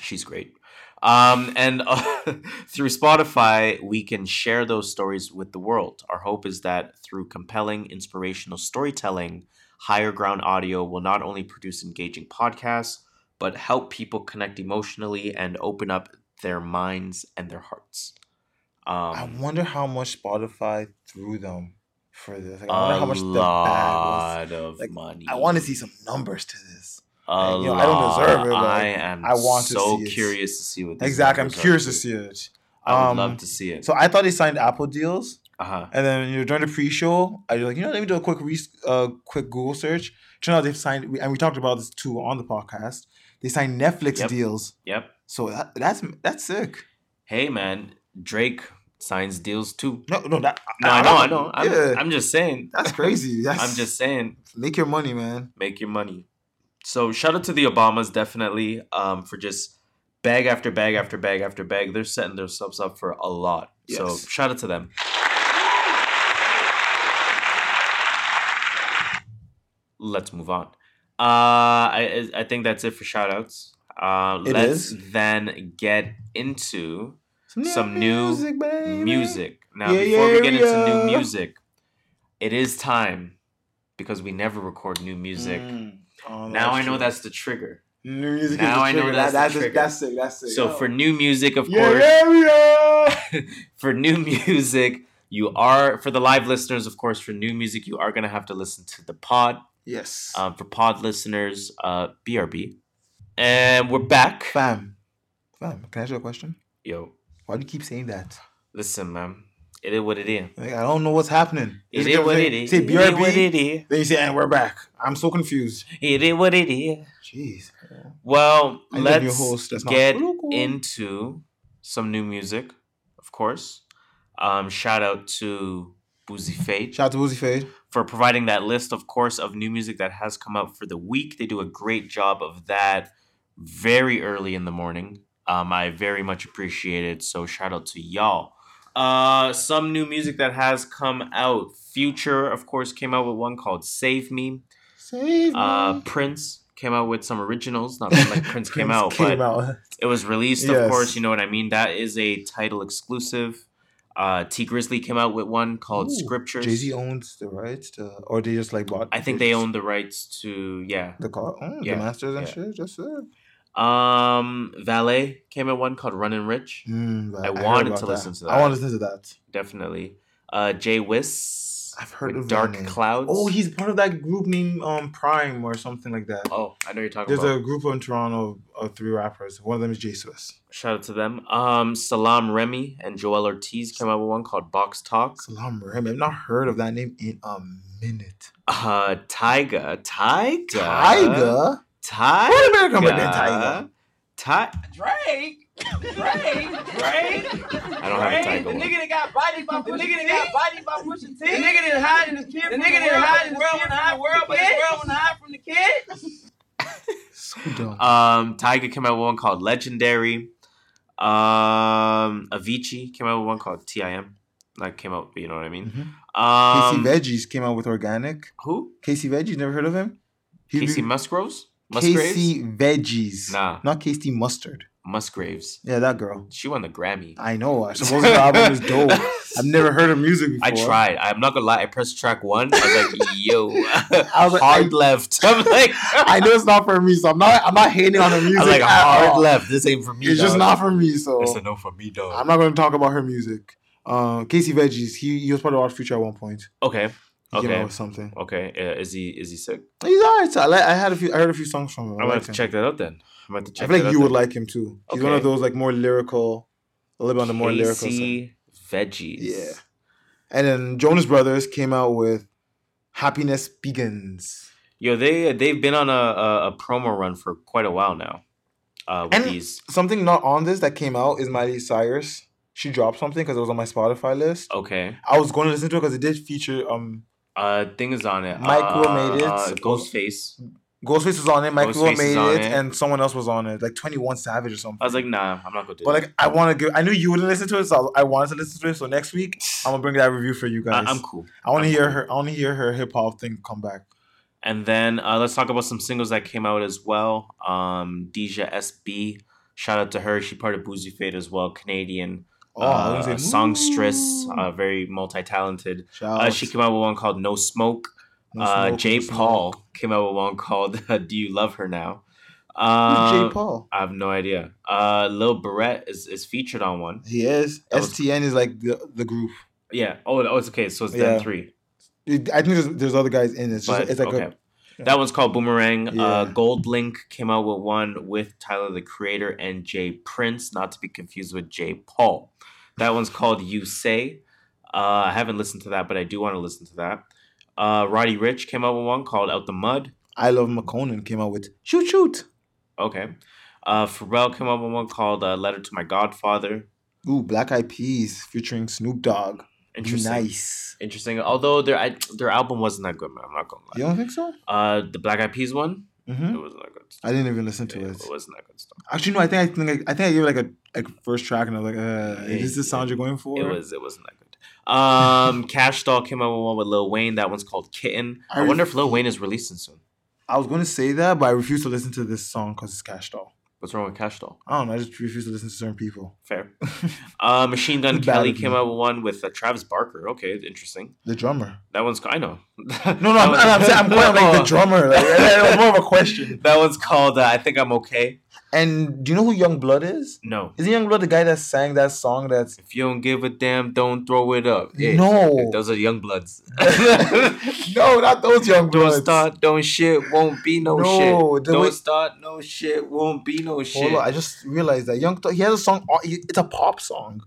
She's great. Um, and uh, through Spotify, we can share those stories with the world. Our hope is that through compelling, inspirational storytelling, Higher Ground Audio will not only produce engaging podcasts, but help people connect emotionally and open up their minds and their hearts. I Um, wonder how much Spotify threw them for this. Like, I wonder how much the bag was. of Like, money. I want to see some numbers to this. You know, I don't deserve it, but I am I want to so see it. curious to see what Exactly. I'm curious to see it. I would Um, love to see it. So I thought they signed Apple deals, uh-huh. and then you know during the pre-show, I was like, you know, let me do a quick re- uh, quick Google search. Turns out they've signed, and we talked about this too on the podcast. They signed Netflix Yep. deals, Yep. So that, that's that's sick. Hey man, Drake signs deals too. No, no, that No, I know, I know. I'm, yeah, I'm just saying. that's crazy. That's, I'm just saying, make your money, man. make your money. So shout out to the Obamas definitely um, for just bag after bag after bag after bag. They're setting themselves up for a lot. So shout out to them. Let's move on. Uh, I I think that's it for shout outs. Uh, It let's is. then get into some new baby. music. Now, Yeah, before we get into new music, it is time because we never record new music. Mm. Oh, now I know that's the trigger. new music. now is the I know trigger. that's the that's, trigger. that's sick. That's sick. So Yo. for new music, of yeah, course, yeah, yeah. for new music, you are for the live listeners, of course, for new music, you are gonna have to listen to the pod. Yes. Um, for pod listeners, uh, BRB, and we're back. fam, fam. Can I ask you a question? Yo, Why do you keep saying that? listen, man, it is what it is. Like, I don't know what's happening. It Just is what it is. Say It is what it is. Then you say, and we're back. I'm so confused. It is what it is. Jeez. Well, I let's get political. into some new music, of course. Um, shout out to Boozy Fate Shout out to Woozy Fade. for providing that list, of course, of new music that has come out for the week. They do a great job of that very early in the morning. Um, I very much appreciate it. So shout out to y'all. Uh, some new music that has come out. Future, of course, came out with one called "Save Me." Save me. Uh, Prince came out with some originals. Not like Prince came out, but out. it was released, of Yes. course. You know what I mean. That is a Tidal exclusive. Uh, Tee Grizzley came out with one called Scriptures. Jay Z owns the rights to, or they just like bought. I think they own the rights to yeah. the car, oh, Yeah, the masters and yeah. shit. Just it. Um, Valet came out one called Running Rich. Mm, I heard wanted to that. listen to that. I want to listen to that. Definitely. Uh, Jay Whiss. I've heard of Dark name. Clouds. Oh, he's part of that group named um Prime or something like that. Oh, I know you're talking There's about. There's a group in Toronto of three rappers. One of them is Jay Swiss. Shout out to them. Um, Salaam Remi and Joel Ortiz came out with one called Box Talk. Salaam Remi. I've not heard of that name in a minute. Uh, Tyga. Tyga. Tiger? Tyga. What American come with that Tiger? Ty. Drake. Drake. Drake. I don't have a Tyga The one. nigga that got bodied by the nigga that got bodied by pushing T. The nigga that hide in his kid. The nigga that hide in his world when hide world, but his world when hide from the kid. So dumb. Um, Tyga came out with one called Legendary. Um, Avicii came out with one called TIM. Like came out, you know what I mean. Mhm. Um, Casey Veggies came out with organic. who? Casey Veggies, never heard of him? He Casey be- Musgraves? Musgraves? Casey Veggies. Nah. Not Casey Mustard. Musgraves. Yeah, that girl. She won the Grammy. I know. I suppose her album is dope. I've never heard her music before. I tried. I'm not gonna lie. I pressed track one. I was like, "Yo, I was hard I- left." I'm like, I know it's not for me, so I'm not. I'm not hating on her music. I'm like, hard all. left. This ain't for me. It's just not for me. So It's a no for me, dog. I'm not going to talk about her music. Uh, Casey Veggies. He, he was part of our future at one point. okay, okay, out with something. okay. Uh, is he is he sick? He's alright. I, like, I had a few. I heard a few songs from him. I'm gonna like have to him. check that out then. I'm gonna have to I check. feel like you would then. like him too. He's one of those like more lyrical, a little bit on the more lyrical side. Veggies. Yeah. And then Jonas Brothers came out with "Happiness Begins." Yo, they they've been on a, a, a promo run for quite a while now. Uh, with And- these. Something not on this that came out is Miley Cyrus. She dropped something because it was on my Spotify list. Okay. I was going to listen to it because it did feature um Uh, thing is on it. Mike uh, made it. Uh, Ghostface. Ghostface was on it, Ghostface made it, it. and someone else was on it, like Twenty One Savage or something. I was like, nah, I'm not gonna do it. but that. like I want to give. I knew you wouldn't listen to it, so I wanted to listen to it. So next week I'm gonna bring that review for you guys. I, am cool. I want to hear cool. her. I want to hear her hip hop thing come back. And then uh, let's talk about some singles that came out as well. Um, Dijah SB, Shout out to her. She part of Boozy Fate as well, Canadian. Oh, was uh, songstress, uh, very multi-talented. Uh, she came out with one called No Smoke. No uh, smoke, Jay no Paul smoke. came out with one called Do You Love Her Now? Who's Uh, Jai Paul? I have no idea. Uh, Lil Barrett is, is featured on one. He is. That was- STN is like the, the group. Yeah. Oh, oh, it's okay. So it's Yeah. then three. I think there's, there's other guys in it. It's, just, But it's like okay. a, That one's called Boomerang. Uh, GoldLink came out with one with Tyler the Creator and Jay Prince, not to be confused with Jai Paul. That one's called You Say. Uh, I haven't listened to that, but I do want to listen to that. Uh, Roddy Ricch came out with one called Out the Mud. I Love McConan came out with Shoot Shoot. Okay. Uh, Pharrell came out with one called uh, Letter to My Godfather. Ooh, Black Eyed Peas featuring Snoop Dogg. Interesting. Nice. Interesting. Although their I, their album wasn't that good, man. I'm not gonna lie. You don't think so? Uh, the Black Eyed Peas one, Mm-hmm. it wasn't that good. I didn't even listen to Yeah, it. it wasn't that good stuff. Actually, no. I think I think I, I think I gave it like a like first track, and I was like, uh, Yeah, "Is this the sound you're going for?" It was it wasn't that good. Um, Kash Doll came out with one with Lil Wayne. That one's called Kitten. I, I wonder if Lil Wayne is releasing soon. I was going to say that, but I refuse to listen to this song because it's Kash Doll. What's wrong with Kash Doll? I don't know. I just refuse to listen to certain people. Fair. Uh, Machine Gun Kelly came me. out with one with uh, Travis Barker. Okay, interesting. The drummer. That one's I know. No, no, I'm, I'm, saying, I'm going like the drummer. Like, it was more of a question. That one's called uh, I think I'm okay. And do you know who Young Blood is? No. Isn't Young Blood the guy that sang that song? That's If you don't give a damn, don't throw it up. Yeah. No. Those are young bloods. no, not those Young Bloods. Don't start, don't shit, won't be no, No, shit. Don't start, no shit, won't be no shit. Hold on, I just realized that Young Thug. He has a song. oh, It's a pop song.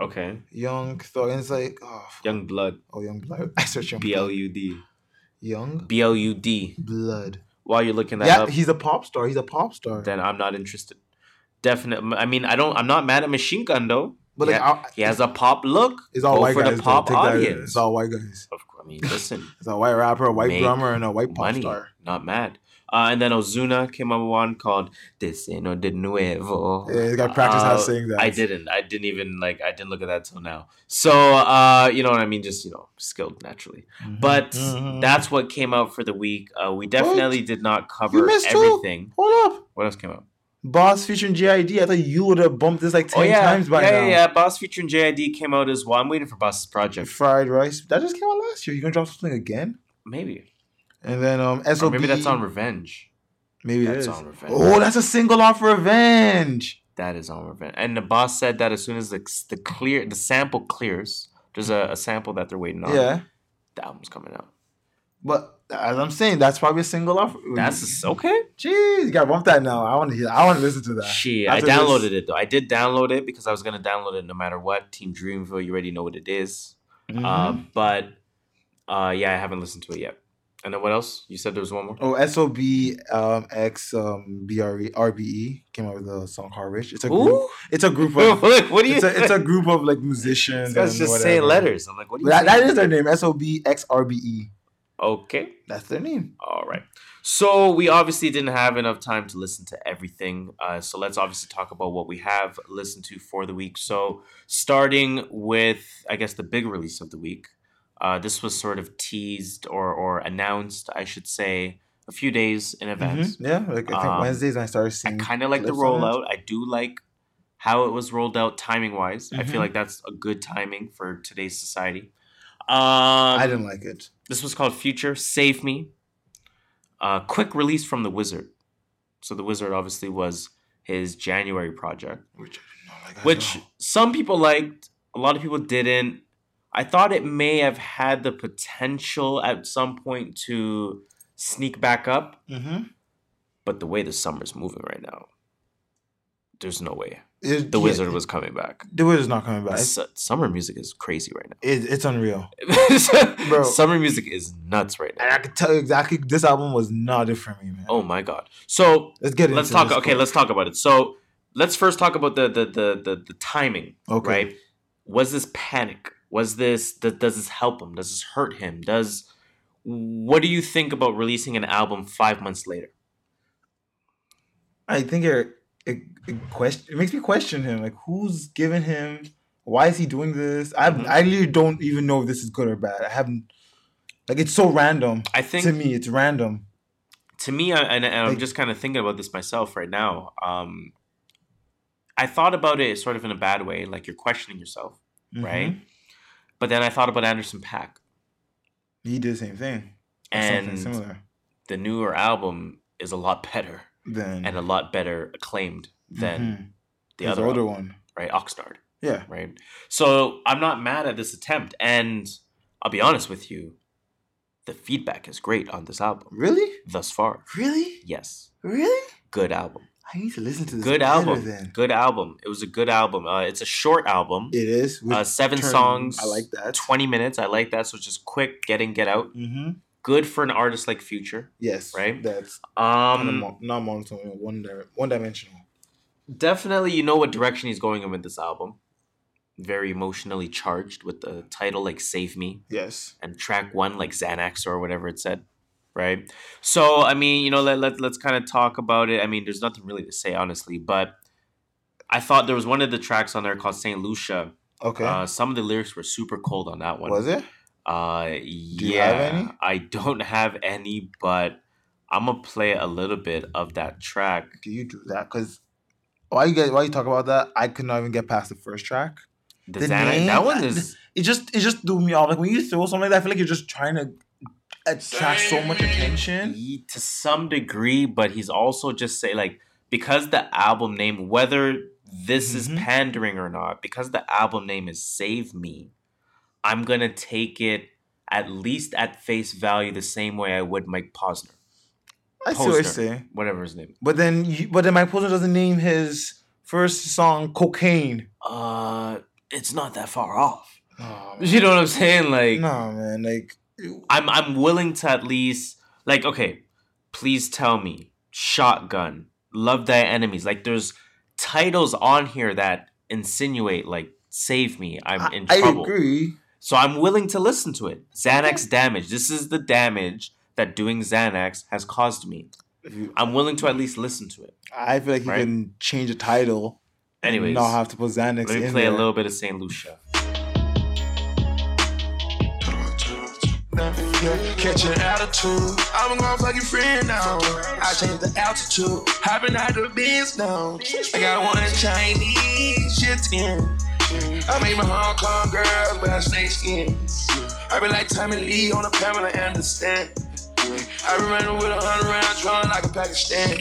Okay. Young Thug. And it's like oh. Young blood. oh Young Blood. I searched Young B L Blood. U D. Young B L U D. Blood. While you're looking that Yeah, up, he's a pop star. He's a pop star. then I'm not interested. Definitely. I mean, I don't. I'm not mad at Machine Gun though. But like, I- he has a pop look. it's all Go white for guys. the pop. Take that- audience. It's all white guys. Of course. I mean, listen. It's a white rapper, a white drummer, and a white pop money. star. Not mad. Uh, and then Ozuna came up with one called Te Soñé de Nuevo. Yeah, you got practice how Uh, to sing that. I didn't. I didn't even like. I didn't look at that till now. So, uh, you know what I mean? Just you know, skilled naturally. Mhm. But Mhm. that's what came out for the week. Uh, we definitely did not cover missed two. everything. Hold up. What else came out? Bas featuring JID. I thought you would have bumped this like 10 oh yeah, times by yeah, now. yeah, yeah. Bas featuring JID came out as well. I'm waiting for Bas's project. Fried rice. That just came out last year. You gonna drop something again? Maybe. And then um Or SOB. maybe that's on Revenge. Maybe That's on Revenge. Oh, that's a single off Revenge. That is on Revenge. And the boss said that as soon as the the clear the sample clears, there's a, a sample that they're waiting on. Yeah. The album's coming out. But as I'm saying, that's probably a single off. That's okay. Jeez, you gotta bump that now. I want to hear. I want to listen to that. Shit, I After this- downloaded it though. I did download it because I was gonna download it no matter what. Team Dreamville, you already know what it is. Mhm. Uh, but uh, yeah, I haven't listened to it yet. And then what else? You said there was one more. Oh, SOB um, X um, BRE RBE came out with a song Rich. It's a group. Ooh. It's a group Look, of. what do you? it's, a, it's a group of like musicians. This guy's just saying letters. I'm like, what do you? That, that is their name. SOB X RBE. okay. That's their name. All right. So we obviously didn't have enough time to listen to everything. Uh, so let's obviously talk about what we have listened to for the week. So starting with, I guess, the big release of the week. Uh, this was sort of teased or or announced, I should say, a few days in advance. Mhm. Yeah, like I think Um, Wednesdays when I started I seeing. kind of like the clips on it. rollout. I do like how it was rolled out timing wise. I Mhm. feel like that's a good timing for today's society. Um, I didn't like it. this was called Future Save Me. Uh, quick release from the Wizard. So the Wizard obviously was his January project, Which I like. which some people liked, a lot of people didn't. I thought it may have had the potential at some point to sneak back up, Mhm. but the way the summer's moving right now, there's no way It- the yeah, Wizard was coming back. The Wizard's not coming back. Su- summer music is crazy right now. it, it's unreal. Bro. Summer music is nuts right now. And. I can tell you exactly. This album was not it for me, man. Oh my god. So let's get let's talk. Okay, quick. let's talk about it. So let's first talk about the the the the, the timing. Okay. Right? Was this panic? Was this does, does this help him? Does this hurt him? Does what do you think about releasing an album five months later? I think it it, it question it makes me question him. Like, who's giving him? Why is he doing this? I Mhm. I really don't even know if this is good or bad. I haven't. Like, it's so random I think to me. It's random. to me, I, and, and I'm just kind of thinking about this myself right now. Um, I thought about it sort of in a bad way, like you're questioning yourself, right? But then I thought about Anderson .Paak He did the same thing. And similar. the newer album is a lot better Then and a lot better acclaimed than Mhm. the his other older album, one. right? Oxnard, Yeah. right? So I'm not mad at this attempt, and I'll be honest with you, the feedback is great on this album Really? thus far. Really? Yes, Really? good album, I need to listen to this. good album, Then. good album. It was a good album. Uh, it's a short album, It is. uh, seven turn- songs. I like that. 20 minutes. I like that. So it's just quick, get in, get out. Mm-hmm. Good for an artist like Future. Yes. Right? That's Um, not monotone, one one dimensional. definitely, you know what direction he's going in with this album. Very emotionally charged with the title like "Save Me" Yes. and track one like Xanax or whatever it said. Right. So I mean, you know, let, let let's kind of talk about it. I mean, there's nothing really to say honestly, but I thought there was one of the tracks on there called Saint Lucia. Okay. Uh, some of the lyrics were super cold on that one. Was it? Uh, you yeah, have any? I don't have any, but I'm gonna play a little bit of that track. Do you do that? Because why you get why you talk about that? I could not even get past the first track. The, The Xanax, name- that one is It just it just threw me off. Like when you throw something like that, I feel like you're just trying to attract so much attention. he- to some degree, but he's also just say like because the album name, whether this is Mhm. pandering or not, because the album name is "Save Me," I'm gonna take it at least at face value the same way I would Mike Posner, I see what you're saying. whatever his name. But then you, but then Mike Posner doesn't name his first song cocaine. Uh, it's not that far off. Oh, You know what I'm saying? Like, no man, like I'm I'm willing to at least like okay, please tell me shotgun, love thy enemies. Like there's titles on here that insinuate like save me, I'm I, in I trouble. agree. So I'm willing to listen to it. Xanax damage. This is the damage that doing Xanax has caused me. I'm willing to at least listen to it. I feel like you Right? can change a title. and Anyways, not have to put Xanax let me in play there. a little bit of Saint Lucia. Catching attitude. I'm gonna fuck your friend now. I changed the altitude. Hopping out the biz now. I got one Chinese shit skin. I made my Hong Kong girls, but I stay skin. I be like Tommy Lee on a Pamela Anderson. I be running with a hundred round drum like a Pakistan.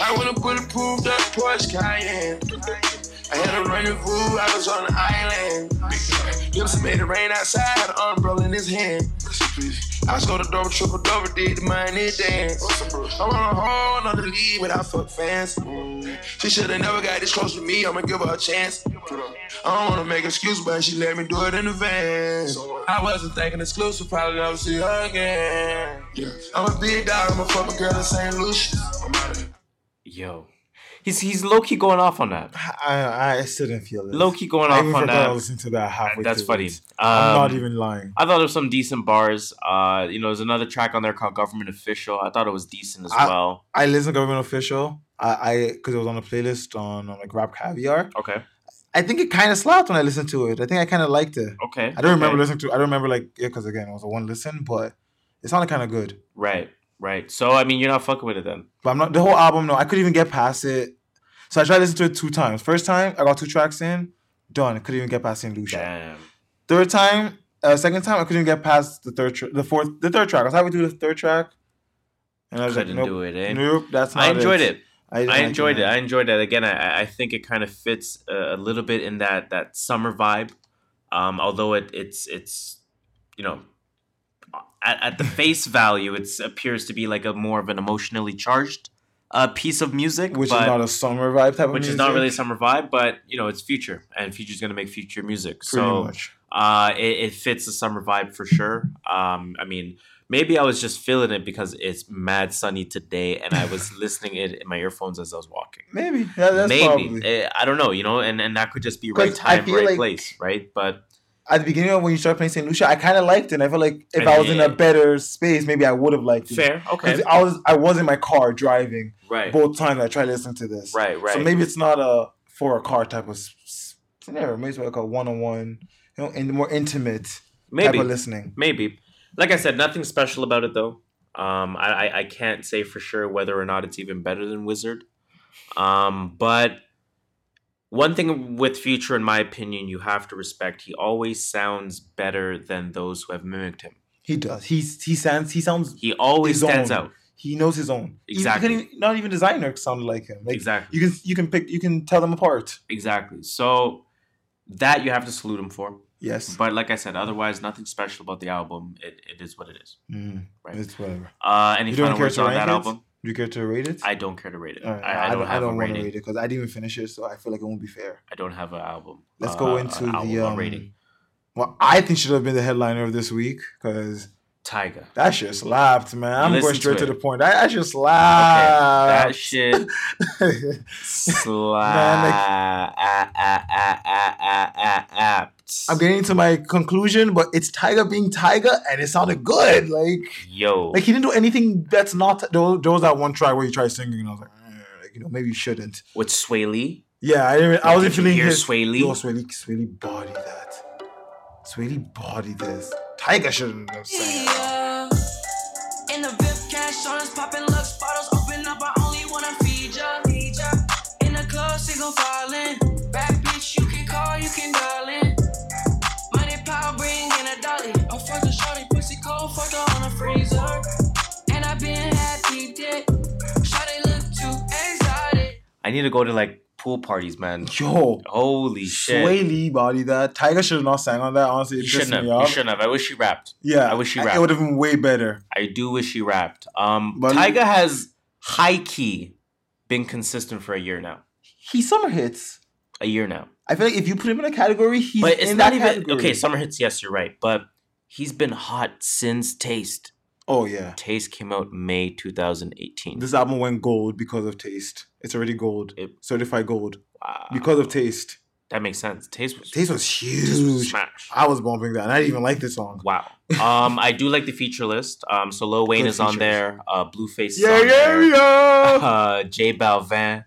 I went to bulletproof that Porsche Cayenne. I had a rendezvous, I was on the island. Gibson made it rain outside, had an umbrella in his hand. I scored a double, triple, double, did the money dance. I'm on a whole nother league without fuck fans. Mm. She should've never got this close to me, I'ma give her a chance. I don't wanna make excuses, but she let me do it in advance. I wasn't thinking exclusive, probably never see her again. I'm a big dog, I'm a fucking girl in St. Lucia. Yo. He's he's low key going off on that. I I still didn't feel it. Low key going I off even on that. I listened to that halfway. That's through funny. it. I'm not Um, even lying. I thought there was some decent bars. Uh, you know, there's another track on there called "Government Official." I thought it was decent as I- well. I listened to Government Official. I I because it was on a playlist on, on like RapCaviar. Okay, I think it kind of slapped when I listened to it. I think I kind of liked it. okay. I don't remember listening to. I don't remember like yeah, because again it was a one listen, but it sounded kind of good. Right, right. So I mean, you're not fucking with it then. But I'm not the whole album. No, I couldn't even get past it. So I tried to listen to it two times. First time I got two tracks in, done. I couldn't even get past Saint Lucia. Damn. Third time, uh, second time I couldn't even get past the third, tr- the fourth, the third track. I was to do the third track, and I was Couldn't like, nope, do it, eh? nope, that's not. I enjoyed it. didn't I like enjoyed it. I enjoyed it. Again, I, I think it kind of fits a, a little bit in that that summer vibe. Um, although it it's it's you know at, at the face value, it appears to be like a more of an emotionally charged uh, piece of music, which but, is not a summer vibe type of which music. is not really a summer vibe. But you know, it's future, and future's gonna make future music. Pretty so uh, it, it fits the summer vibe for sure. Um, I mean, maybe I was just feeling it because it's mad sunny today, and I was listening it in my earphones as I was walking. Maybe. Yeah, that's maybe probably. Eh, I don't know, you know, and and that could just be right time, right like- place, right? But At the beginning of when you started playing Saint Lucia, I kind of liked it. And I felt like if And I was in a better space, maybe I would have liked it. fair, okay, I was I was in my car driving right, both times I tried listening to this. right, right. So maybe it's not a for a car type of scenario. Maybe it's like a one on one, you know, and more intimate maybe, type of listening. maybe. Like I said, nothing special about it though. Um, I, I I can't say for sure whether or not it's even better than Wizard. Um, but One thing with Future, in my opinion, you have to respect. He always sounds better than those who have mimicked him. He does. He's he sounds he sounds He always stands own. out. he knows his own. Exactly. Even- not even Desiigner sounded like him. Like Exactly. you can you can pick you can tell them apart. Exactly. So that you have to salute him for. Yes. But like I said, otherwise, nothing special about the album. It, it is what it is. Mm, Right. It's whatever. Uh, any You final care words on that album? Do you care to rate it? I don't care to rate it. Alright, I, I don't have a want to rate it because I didn't even finish it, so I feel like it won't be fair. I don't have an album. Let's uh, go into the um, rating. Well, I think should have been the headliner of this week because Tyga. that shit slapped, man. I'm Listen going straight to to, the point. That, that shit Okay, slapped. that shit slapped. I'm getting to my conclusion, but it's Tyga being Tyga, and it sounded good. Like, Yo, like he didn't do anything that's not. There was, there was that one track where he tried singing, and I was like, eh, like, you know, maybe you shouldn't. with Swae Lee. Yeah, I didn't. I wasn't did you feeling hear his. Swae Lee? Yo, Swae Lee, Swae Lee body that. Swae Lee body this. Tyga shouldn't have sang. Yeah. In the VIP cash on us, popping looks, bottles open up. I only wanna feed ya. Feed ya. In the club, single falling. Bad bitch, you can call, you can dial pussy cold, fuck her on a freezer. And I been happy, dick. Shorty look too exotic. I need to go to like pool parties, man. Yo, Holy shit. Swae Lee body that. Tyga should have not sang on that. Honestly, it You shouldn't have. me You shouldn't have. I wish he rapped. Yeah, I wish he rapped. It would have been way better. I do wish he rapped. Um, But- Tyga has high key been consistent for a year now. He summer hits. A year now. I feel like if you put him in a category, he's but it's in not that even category. okay. Summer hits. Yes, you're right. But he's been hot since Taste. Oh yeah, Taste came out May 2018. this album went gold because of taste. It's already gold, It- certified gold wow. because of taste. that makes sense. Taste was Taste was Taste was huge. smash. I was bumping that, and I didn't even like this song. Wow. Um, I do like the feature list. Um, so Lil Wayne Good is on there. Uh, Blueface is Yeah, on yeah, yeah. Uh, J Balvin,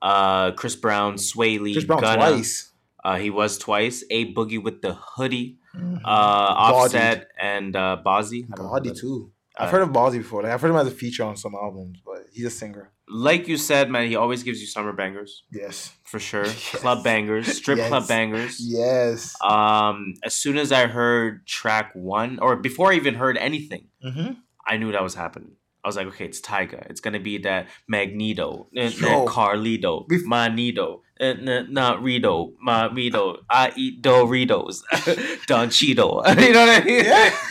uh, Chris Brown, Swae Lee, Chris Brown Gunna. twice. Uh, he was twice. A Boogie with the hoodie. Mhm. Uh, Offset and uh, Bazzi. I don't know Body that. too. I've Uh, heard of Bazzi before. Like, I've heard him as a feature on some albums, but he's a singer. Like you said, man, he always gives you summer bangers Yes. for sure. Yes. Club bangers, strip Yes. club bangers. Yes. Um, as soon as I heard track one, or before I even heard anything, Mm-hmm. I knew that was happening. I was like, okay, it's Tyga. It's gonna be that Magneto, uh, Yo. Carlito, Bef- Manito, uh, n- not Rito, Mamito. I eat Doritos, Don Cheeto. you know what I mean? Yeah,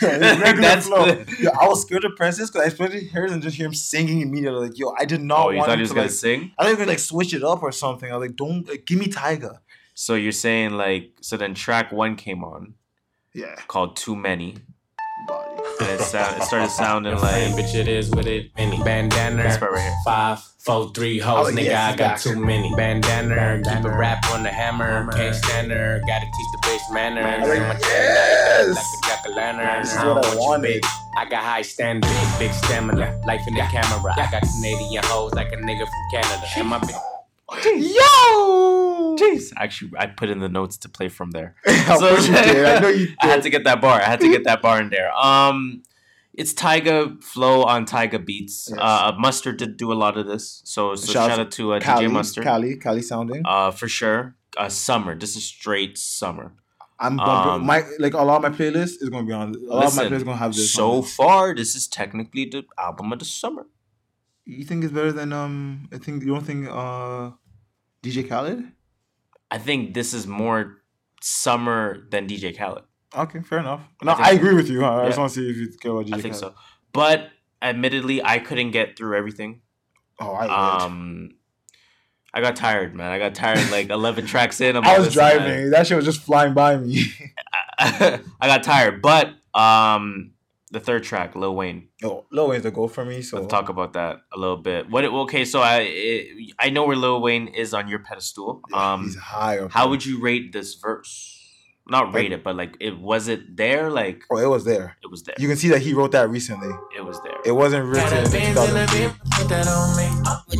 That's flow. the- Yo, I was scared of Princess because I expected her and just hear him singing immediately. Like, yo, I did not Oh, you want thought he was to gonna like. sing? I thought he was gonna like switch it up or something. I was like, don't like, give me Tyga. So you're saying like, so then track one came on Yeah. called Too Many. And it, sound, it started sounding Like, like bitch, it is with it many. Bandana. this part right here. Five, four, three Oh, hoes, nigga, yes, I got gotcha. too many. Bandana, keep a rap on the hammer. Can't stand her, gotta teach the bitch manners. Like, In my chain, yes. like a jack o' lantern. This is what I wanted. I got high standards, big stamina, life in the camera. I got Canadian hoes like a nigga from Canada. And my bitch. Yo! Jeez, actually, I put in the notes to play from there. Of course you did. I know you did. I had to get that bar. I had to get that bar in there. Um, it's Tyga flow on Tyga beats. Yes. Uh, Mustard did do a lot of this, so so Shout shout, out to uh, Cali, DJ Mustard. Cali, Cali sounding. Uh, for sure. Uh, summer. This is straight summer. I'm um, my like a lot of my playlist is gonna be on. A lot of my Listen, playlists gonna have this. so it. far, this is technically the album of the summer. you think it's better than um? I think you don't think uh, DJ Khaled. I think this is more summer than DJ Khaled. Okay, fair enough. No, I, so. agree with you. I just want to see if you care about DJ I think Khaled. so. But admittedly, I couldn't get through everything. Oh, I um, I got tired, man. I got tired like 11 tracks in. I'm I was "Listen, driving. That shit was just flying by me. I, I got tired, but um, the third track, Lil Wayne. Oh, Lil Wayne's a goal for me. So Let's talk about that a little bit. What? Okay, so I it, I know where Lil Wayne is on your pedestal. Um, he's high. Up how would you rate this verse? Not rate it, but like it was it there? Like Oh, it was there. it was there. You can see that he wrote that recently. It was there. It wasn't written in Got a Benz in the put that on me.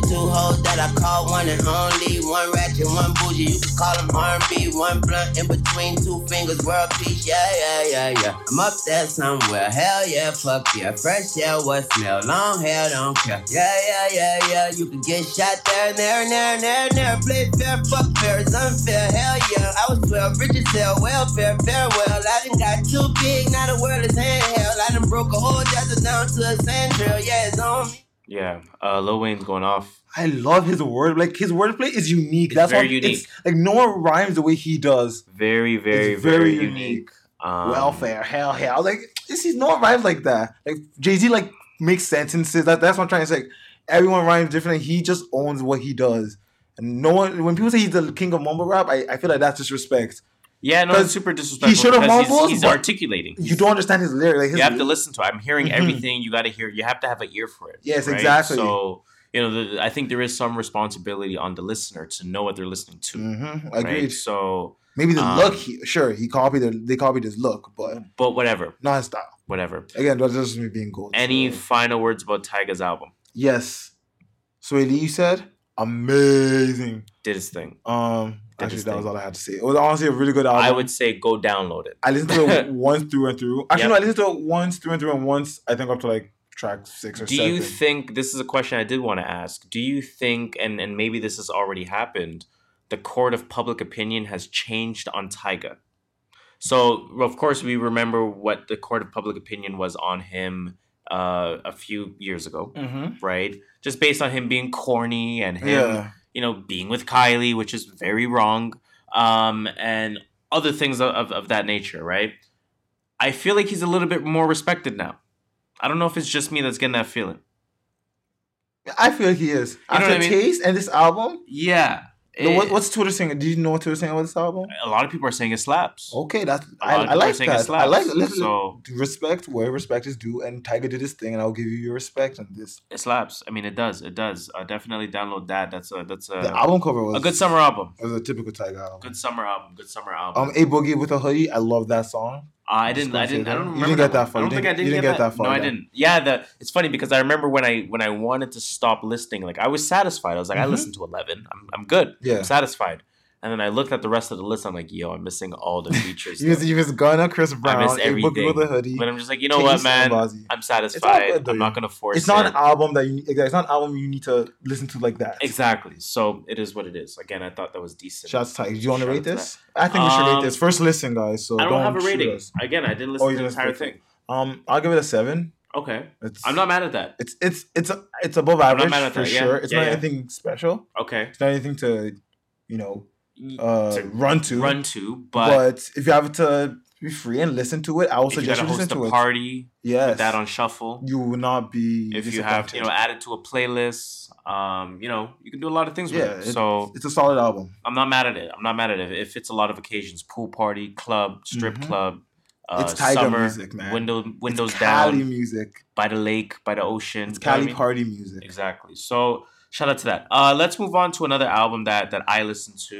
two hoes that I call one and only. One ratchet, one bougie. You can call them R&B. One blunt in between two fingers. World peace. Yeah, yeah, yeah, yeah. I'm up there somewhere. Hell yeah, fuck yeah. Fresh yeah, what smell? Long hair, don't care. Yeah, yeah, yeah, yeah. You can get shot there and there and there and there and there. Play fair, fuck fair. It's unfair. Hell yeah. I was 12, rich as hell. Welfare, farewell. I done got too big. Now the world is handheld. I done broke a whole desert down to a sand trail. Yeah, it's on me. Yeah, uh, Lil Wayne's going off. I love his word. Like his wordplay is unique. That's very why unique. It's, like no one rhymes the way he does. Very, very, It's very, very unique. unique. Um, Welfare, hell, hell. Like, this is no one rhymes like that. Like Jay Z like makes sentences. That, that's what I'm trying to say. Like, everyone rhymes differently. He just owns what he does. And no one when people say he's the king of mumble rap, I, I feel like that's disrespect. Yeah, no, it's super disrespectful. He should have he's- mumbled. He's, but articulating. You don't understand his lyrics. Like his, you have to listen to it. I'm hearing Mhm. everything. You got to hear. You have to have an ear for it. Yes, exactly. So you know, the, I think there is some responsibility on the listener to know what they're listening to. Mhm, right? agreed. So Maybe the um, look, he, sure, he copied the, they copied his look, but but whatever, not his style. whatever. Again, that's just me being gold. Any final words about Tyga's album? Yes. Swae Lee, you said amazing. Did his thing. Um, actually, that was all I had to say. It was honestly a really good album. I would say go download it. I listened to it once through and through. Actually, Yep. no, I listened to it once through and through, and once I think up to like track six or Do seven. you think this is a question I did want to ask? Do you think, and and maybe this has already happened, the court of public opinion has changed on Tyga? So of course we remember what the court of public opinion was on him uh, a few years ago, Mhm. right? Just based on him being corny and him, Yeah. You know, being with Kylie, which is very wrong, um, and other things of, of, of that nature, right? I feel like he's a little bit more respected now. I don't know if it's just me that's getting that feeling. I feel he is. You After I mean? Taste and this album, Yeah. What, what's Twitter saying? Do you know what Twitter saying about this album? a lot of people are saying it slaps. Okay, that's I, I like that. I like listen, So- respect where respect is due, and Tyga did his thing, and I'll give you your respect on this. It slaps. I mean, it does. It does. Uh, definitely download that. That's a that's a The album cover was a good summer album. It was a typical Tyga album. Good summer album. Good summer album. Um, a boogie with a hoodie. I love that song. I didn't. I didn't. I don't You remember. didn't get that far. I don't You think I didn't- you get, didn't get that. far, No, I didn't. Yeah, the it's funny because I remember when I when I wanted to stop listening, like I was satisfied. I was like, I Mhm. listened to eleven. I'm I'm good. Yeah. I'm satisfied. And then I looked at the rest of the list. I'm like, yo, I'm missing all the features. You miss, you miss Gunna, Chris I Brown, miss a boogie everything. with a hoodie. But I'm just like, you know what, man? I'm satisfied. good, I'm not gonna force It's not it. an album that you. It's not an album you need to listen to like that. Exactly. So it is what it is. Again, I thought that was decent. Shots tight. Do you want to rate this? I think we should rate Um, this. First listen, guys. So I don't, have a rating. us. Again, I didn't listen Oh, to the entire listen thing. Um, I'll give it a seven. Okay. It's I'm not mad at that. It's it's it's it's above average for that, yeah. sure. It's Yeah, not yeah. anything special. Okay. It's not anything to, you know, uh, To run to. Run to, but, but, if you have to be free and listen to it, I would you suggest gotta you listen host a to it. party, Yes. that on shuffle. You will not be. If you have, you know, add it to a playlist, um, you know, you can do a lot of things with yeah, it. it- So it's a solid album. I'm not mad at it. I'm not mad at it. It fits a lot of occasions: pool party, club, strip Mhm. club. Uh, It's Tyga summer, music, man. Window, windows it's Cali down, music. by the lake, by the ocean. It's you know I Cali mean? party music. Exactly. So shout out to that. Uh, let's move on to another album that that I listened to.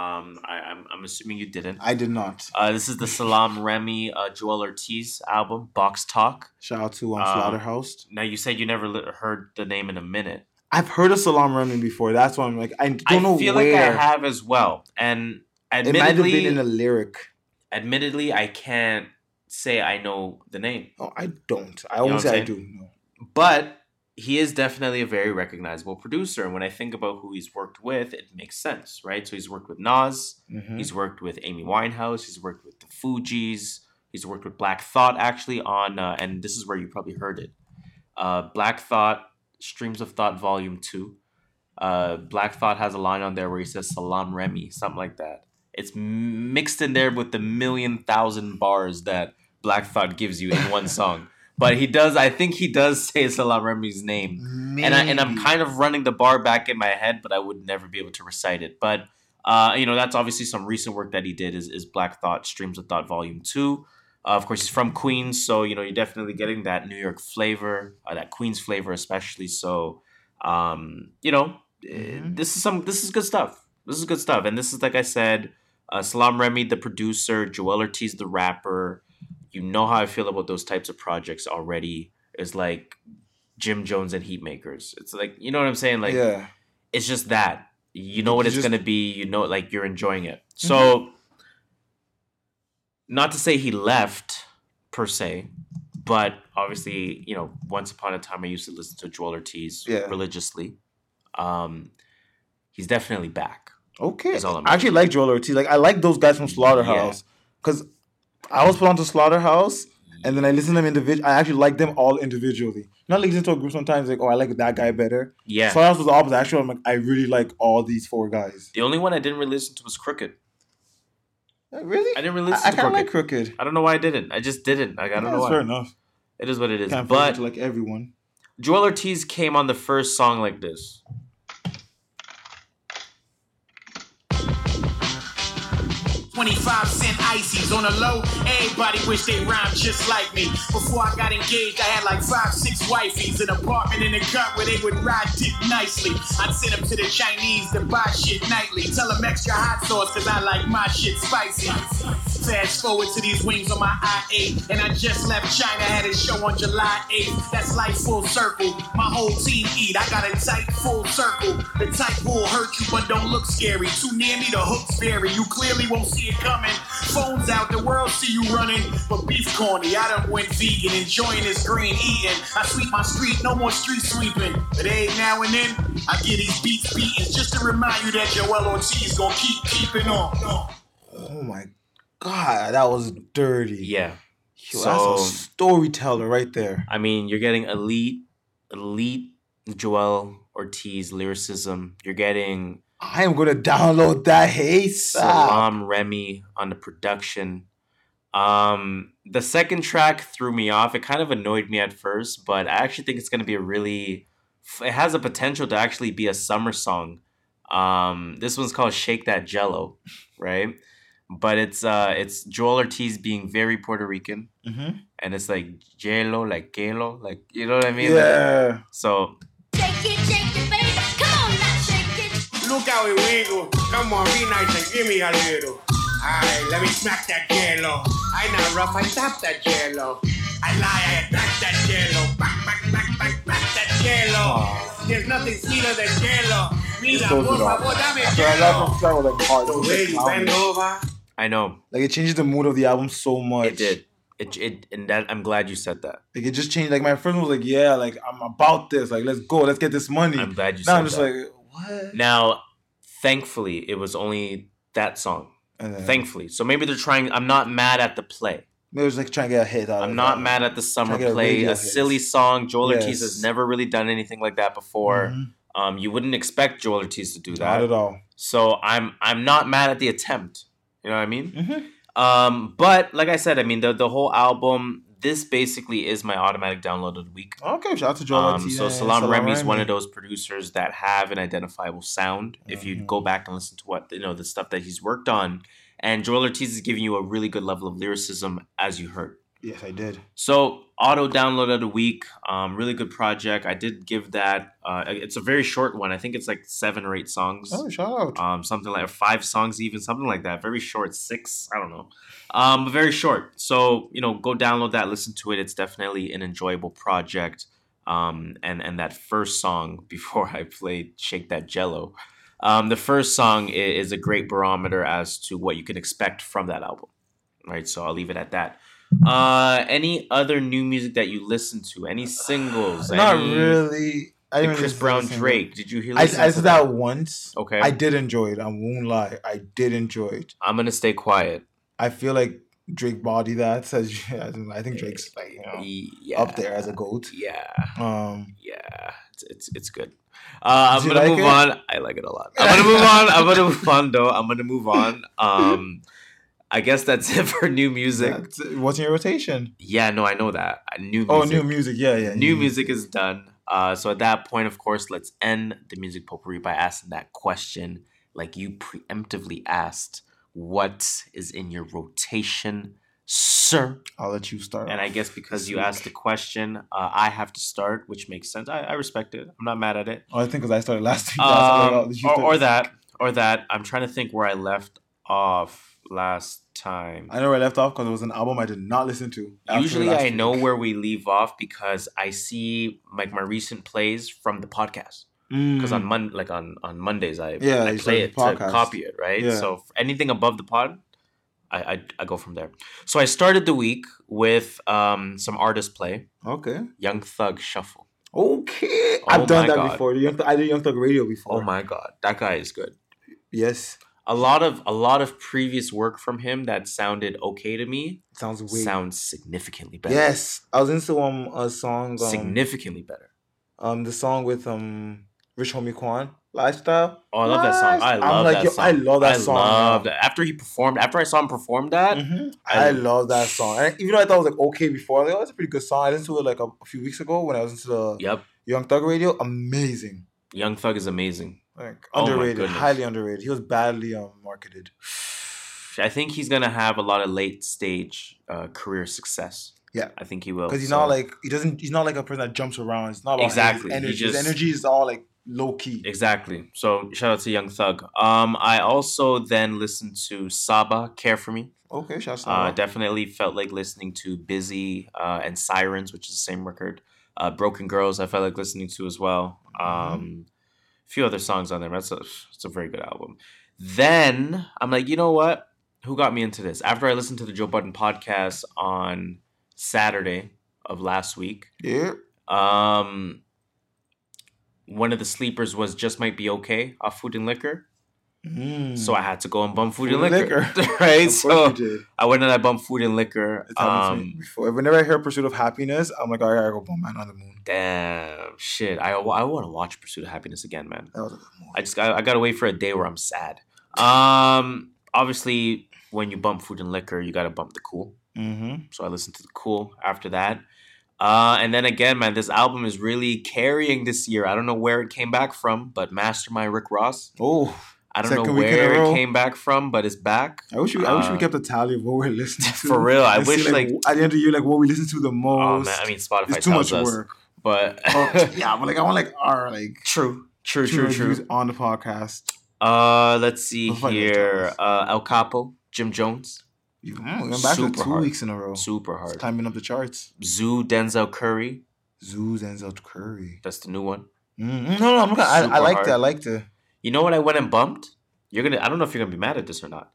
Um, I, I'm I'm assuming you didn't. I did not. Uh, this is the Salaam Remi uh, Joel Ortiz album, Box Talk. Shout out to um, Um, Slaughterhouse. Now you said you never li- heard the name in a minute. I've heard of Salaam Remi before. That's why I'm like, I don't I know I feel where. like I have as well, and it might have admittedly, been in a lyric. admittedly, I can't say I know the name, Oh, I don't. I know always say I do. No. but he is definitely a very recognizable producer. And when I think about who he's worked with, it makes sense, right? So he's worked with Nas, Mhm. he's worked with Amy Winehouse, he's worked with the Fugees, he's worked with Black Thought actually on, uh, and this is where you probably heard it, uh, Black Thought, Streams of Thought Volume Two. Uh, Black Thought has a line on there where he says Salaam Remi, something like that. It's mixed in there with the million thousand bars that Black Thought gives you in one song. But he does, I think he does say Salaam Remi's name and I and I'm kind of running the bar back in my head, but I would never be able to recite it. But uh, you know, that's obviously some recent work that he did is, is Black Thought Streams of Thought Volume Two. Uh, of course, he's from Queens, so you know you're definitely getting that New York flavor, uh, that Queens flavor, especially. So, um, you know, eh, Mhm. this is some this is good stuff. This is good stuff, and this is like I said, uh, Salaam Remi, the producer, Joel Ortiz, the rapper. You know how I feel about those types of projects already. Is like Jim Jones and Heatmakerz. It's like you know what I'm saying. Like yeah. it's just that you know what You it's just- gonna be. You know, like you're enjoying it. So, not to say he left per se, but obviously, you know, once upon a time I used to listen to Joel Ortiz Yeah. religiously. Um, he's definitely back. Okay. I actually like Joel Ortiz. Like I like those guys from Slaughterhouse because I was put onto Slaughterhouse and then I listen to them individually. I actually like them all individually. Not like listen to a group sometimes like oh I like that guy better. Yeah. Slaughterhouse was the opposite. Actually, I'm like I really like all these four guys. The only one I didn't really listen to was Crooked. Uh, really? I didn't really listen I, I to kind of Crooked. like Crooked. I don't know why I didn't. I just didn't. Like I don't Yeah, know why. fair enough. It is what it is. Can't but like everyone. Joel Ortiz came on the first song like this. 25 cent ices on the low. Everybody wish they rhymed just like me. Before I got engaged, I had like five, six wifeys. An apartment in the cut where they would ride dick nicely. I'd send them to the Chinese to buy shit nightly. Tell them extra hot sauce cause I like my shit spicy. Fast forward to these wings on my I-8. And I just left China, had a show on July 8th. That's life full circle. My whole team eat. I got a tight full circle. The type will hurt you but don't look scary. Too near me, the hooks vary. You clearly won't see it coming. Phones out, the world see you running. But beef corny, I done went vegan, enjoying this green eating. I sweep my street, no more street sweeping. But every now and then, I get these beats beaten just to remind you that Joell Ortiz gonna keep keeping on. Oh my god, that was dirty. Yeah. Yo, So- that's a storyteller right there. I mean, you're getting elite, elite Joell Ortiz lyricism. You're getting I am gonna download that. Hey, Salaam Remi on the production. Um, the second track threw me off. It kind of annoyed me at first, but I actually think it's gonna be a really. It has a potential to actually be a summer song. Um, this one's called "Shake That Jello," right? But it's uh, it's Joell Ortiz being very Puerto Rican, Mhm. and it's like jello, like kelo, like you know what I mean? Like- Yeah. so Look how we wiggle. Come on, be nice and give me a little. Alright, let me smack that jello. I not rough, I tap that jello. I lie, I attack that jello. Back, back, back, back, back that jello. There's nothing sweeter than jello. Mira, Close por it off. favor, dame After I jello. left, that was like hard. The way you bend over. I know Like it changes the mood of the album so much. it did. It, it and that I'm glad you said that. Like it just changed. Like my friend was like, "Yeah, like I'm about this. Like let's go. Let's get this money." I'm glad you now said I'm just that. like, what? Now, thankfully, it was only that song. Thankfully, so maybe they're trying. I'm not mad at the play. Maybe it was like trying to get a hit out. Of it. I'm not that. mad at the summer a play. A hit. silly song. Joell Ortiz has never really done anything like that before. Mhm. Um, you wouldn't expect Joell Ortiz to do that. Not at all. So I'm I'm not mad at the attempt. You know what I mean? Mhm. Um, but like I said, I mean the the whole album. This basically is my automatic download of the week. Okay, shout out to Joell Um, so Salaam Remi is one of those producers that have an identifiable sound. If you Mm-hmm. go back and listen to what you know the stuff that he's worked on, and Joell Ortiz is giving you a really good level of lyricism, as you heard. Yes, I did. So auto download of the week, um, really good project. I did give that. Uh, it's a very short one. I think it's like seven or eight songs. Oh, shout out. Um, something like five songs, even something like that. Very short, six. I don't know. Um, very short. So you know, go download that, listen to it. It's definitely an enjoyable project. Um, and and that first song before I played "Shake That Jello," um, the first song i- is a great barometer as to what you can expect from that album. Right. So I'll leave it at that. Uh, any other new music that you listen to? Any singles? Not Any- really. I didn't Chris Brown. Drake. Did you hear? I, I said that once. Okay. I did enjoy it. I won't lie. I did enjoy it. I'm gonna stay quiet. I feel like Drake body that says I think Drake's like you know Yeah. up there as a goat. Yeah. Um, Yeah, it's it's, it's good. Uh, I'm gonna like move it? on. I like it a lot. I'm gonna move on. I'm gonna move on though. I'm gonna move on. Um, I guess that's it for new music. that's- what's in your rotation? Yeah, no, I know that. Uh, New music. Oh, new music. Yeah, yeah. New music is done. Uh, so at that point, of course, let's end the music potpourri by asking that question, like you preemptively asked, "What is in your rotation, sir?" I'll let you start. And I guess because you asked the question, uh, I have to start, which makes sense. I, I respect it. I'm not mad at it. Oh, I think because I started last week. that's why I Um, or, or that, or that. I'm trying to think where I left off last time. I know where I left off because it was an album I did not listen to. Usually, I week. know where we leave off because I see like my recent plays from the podcast. Because on Mm. Mon like on on Mondays, I Yeah, I play it to copy it, right? Yeah. So anything above the pod, I, I I go from there. So I started the week with um some artist play, Okay. Young Thug Shuffle. Okay. Oh I've done that God. before. Young Thug- I did Young Thug Radio before. Oh my god, that guy is good. Yes. A lot of a lot of previous work from him that sounded okay to me Sounds weird. sounds significantly better. Yes. I was into um a song um, significantly better. um the song with um Rich Homie Quan, Lifestyle. Oh, I love that song. I I'm love like, that yo, song. I love that I song. love that. After he performed, after I saw him perform that, Mhm. I, I- love that song. And even though I thought it was like okay before, like, oh, that's a pretty good song. I listened to it like a, a few weeks ago when I was into the yep, Young Thug Radio. Amazing. Young Thug is amazing. Like Oh underrated, highly underrated. He was badly um, marketed. I think he's gonna have a lot of late stage uh, career success. Yeah. I think he will. Because he's So- not like he doesn't he's not like a person that jumps around. It's not Exactly, he energy. just- his energy is all like low key. exactly. So shout out to Young Thug. Um, I also then listened to Saba Care for Me. Okay, shouts Uh, out. definitely felt like listening to Busy uh, and Sirens, which is the same record. Uh, Broken Girls, I felt like listening to as well. Um, a few other songs on there. That's a, it's a very good album. Then I'm like, you know what? Who got me into this? After I listened to the Joe Budden podcast on Saturday of last week, yeah. um, one of the sleepers was Just Might Be Okay off Food and Liquor. Mm. So I had to go and bump Food, Food and Liquor. Liquor. right? So. I went and I bumped Food and Liquor. It's happened to me Um, before. Whenever I hear Pursuit of Happiness, I'm like, I gotta go bump Man on the Moon. Damn, shit. I, I want to watch Pursuit of Happiness again, man. That was a good movie. I just got, I got to wait for a day where I'm sad. Um, obviously, when you bump Food and Liquor, you got to bump the Cool. Mm-hmm. So I listened to the Cool after that. Uh, and then again, man, this album is really carrying this year. I don't know where it came back from, but Mastermind Rick Ross. Oh, I don't know Second where it came back from, but it's back. I wish we, I wish we Uh, kept a tally of what we're listening to. For real, I And see, wish, like- at the end of the year, like what we listen to the Oh most. man, I mean Spotify it's too much us, work. but Oh, yeah, but like I want like our like true, true, true, true. on the podcast. Uh, let's see I'll here. Uh, El Capo, Jim Jones, You mm, we went back to Super two hard. weeks in a row. super It's hard. climbing up the charts. ZUU, Denzel Curry, ZUU Denzel Curry. that's the new one. Mm, no, no, I'm looking. I, I liked hard. it. I liked it. You know what I went and bumped? You're gonna. I don't know if you're gonna be mad at this or not.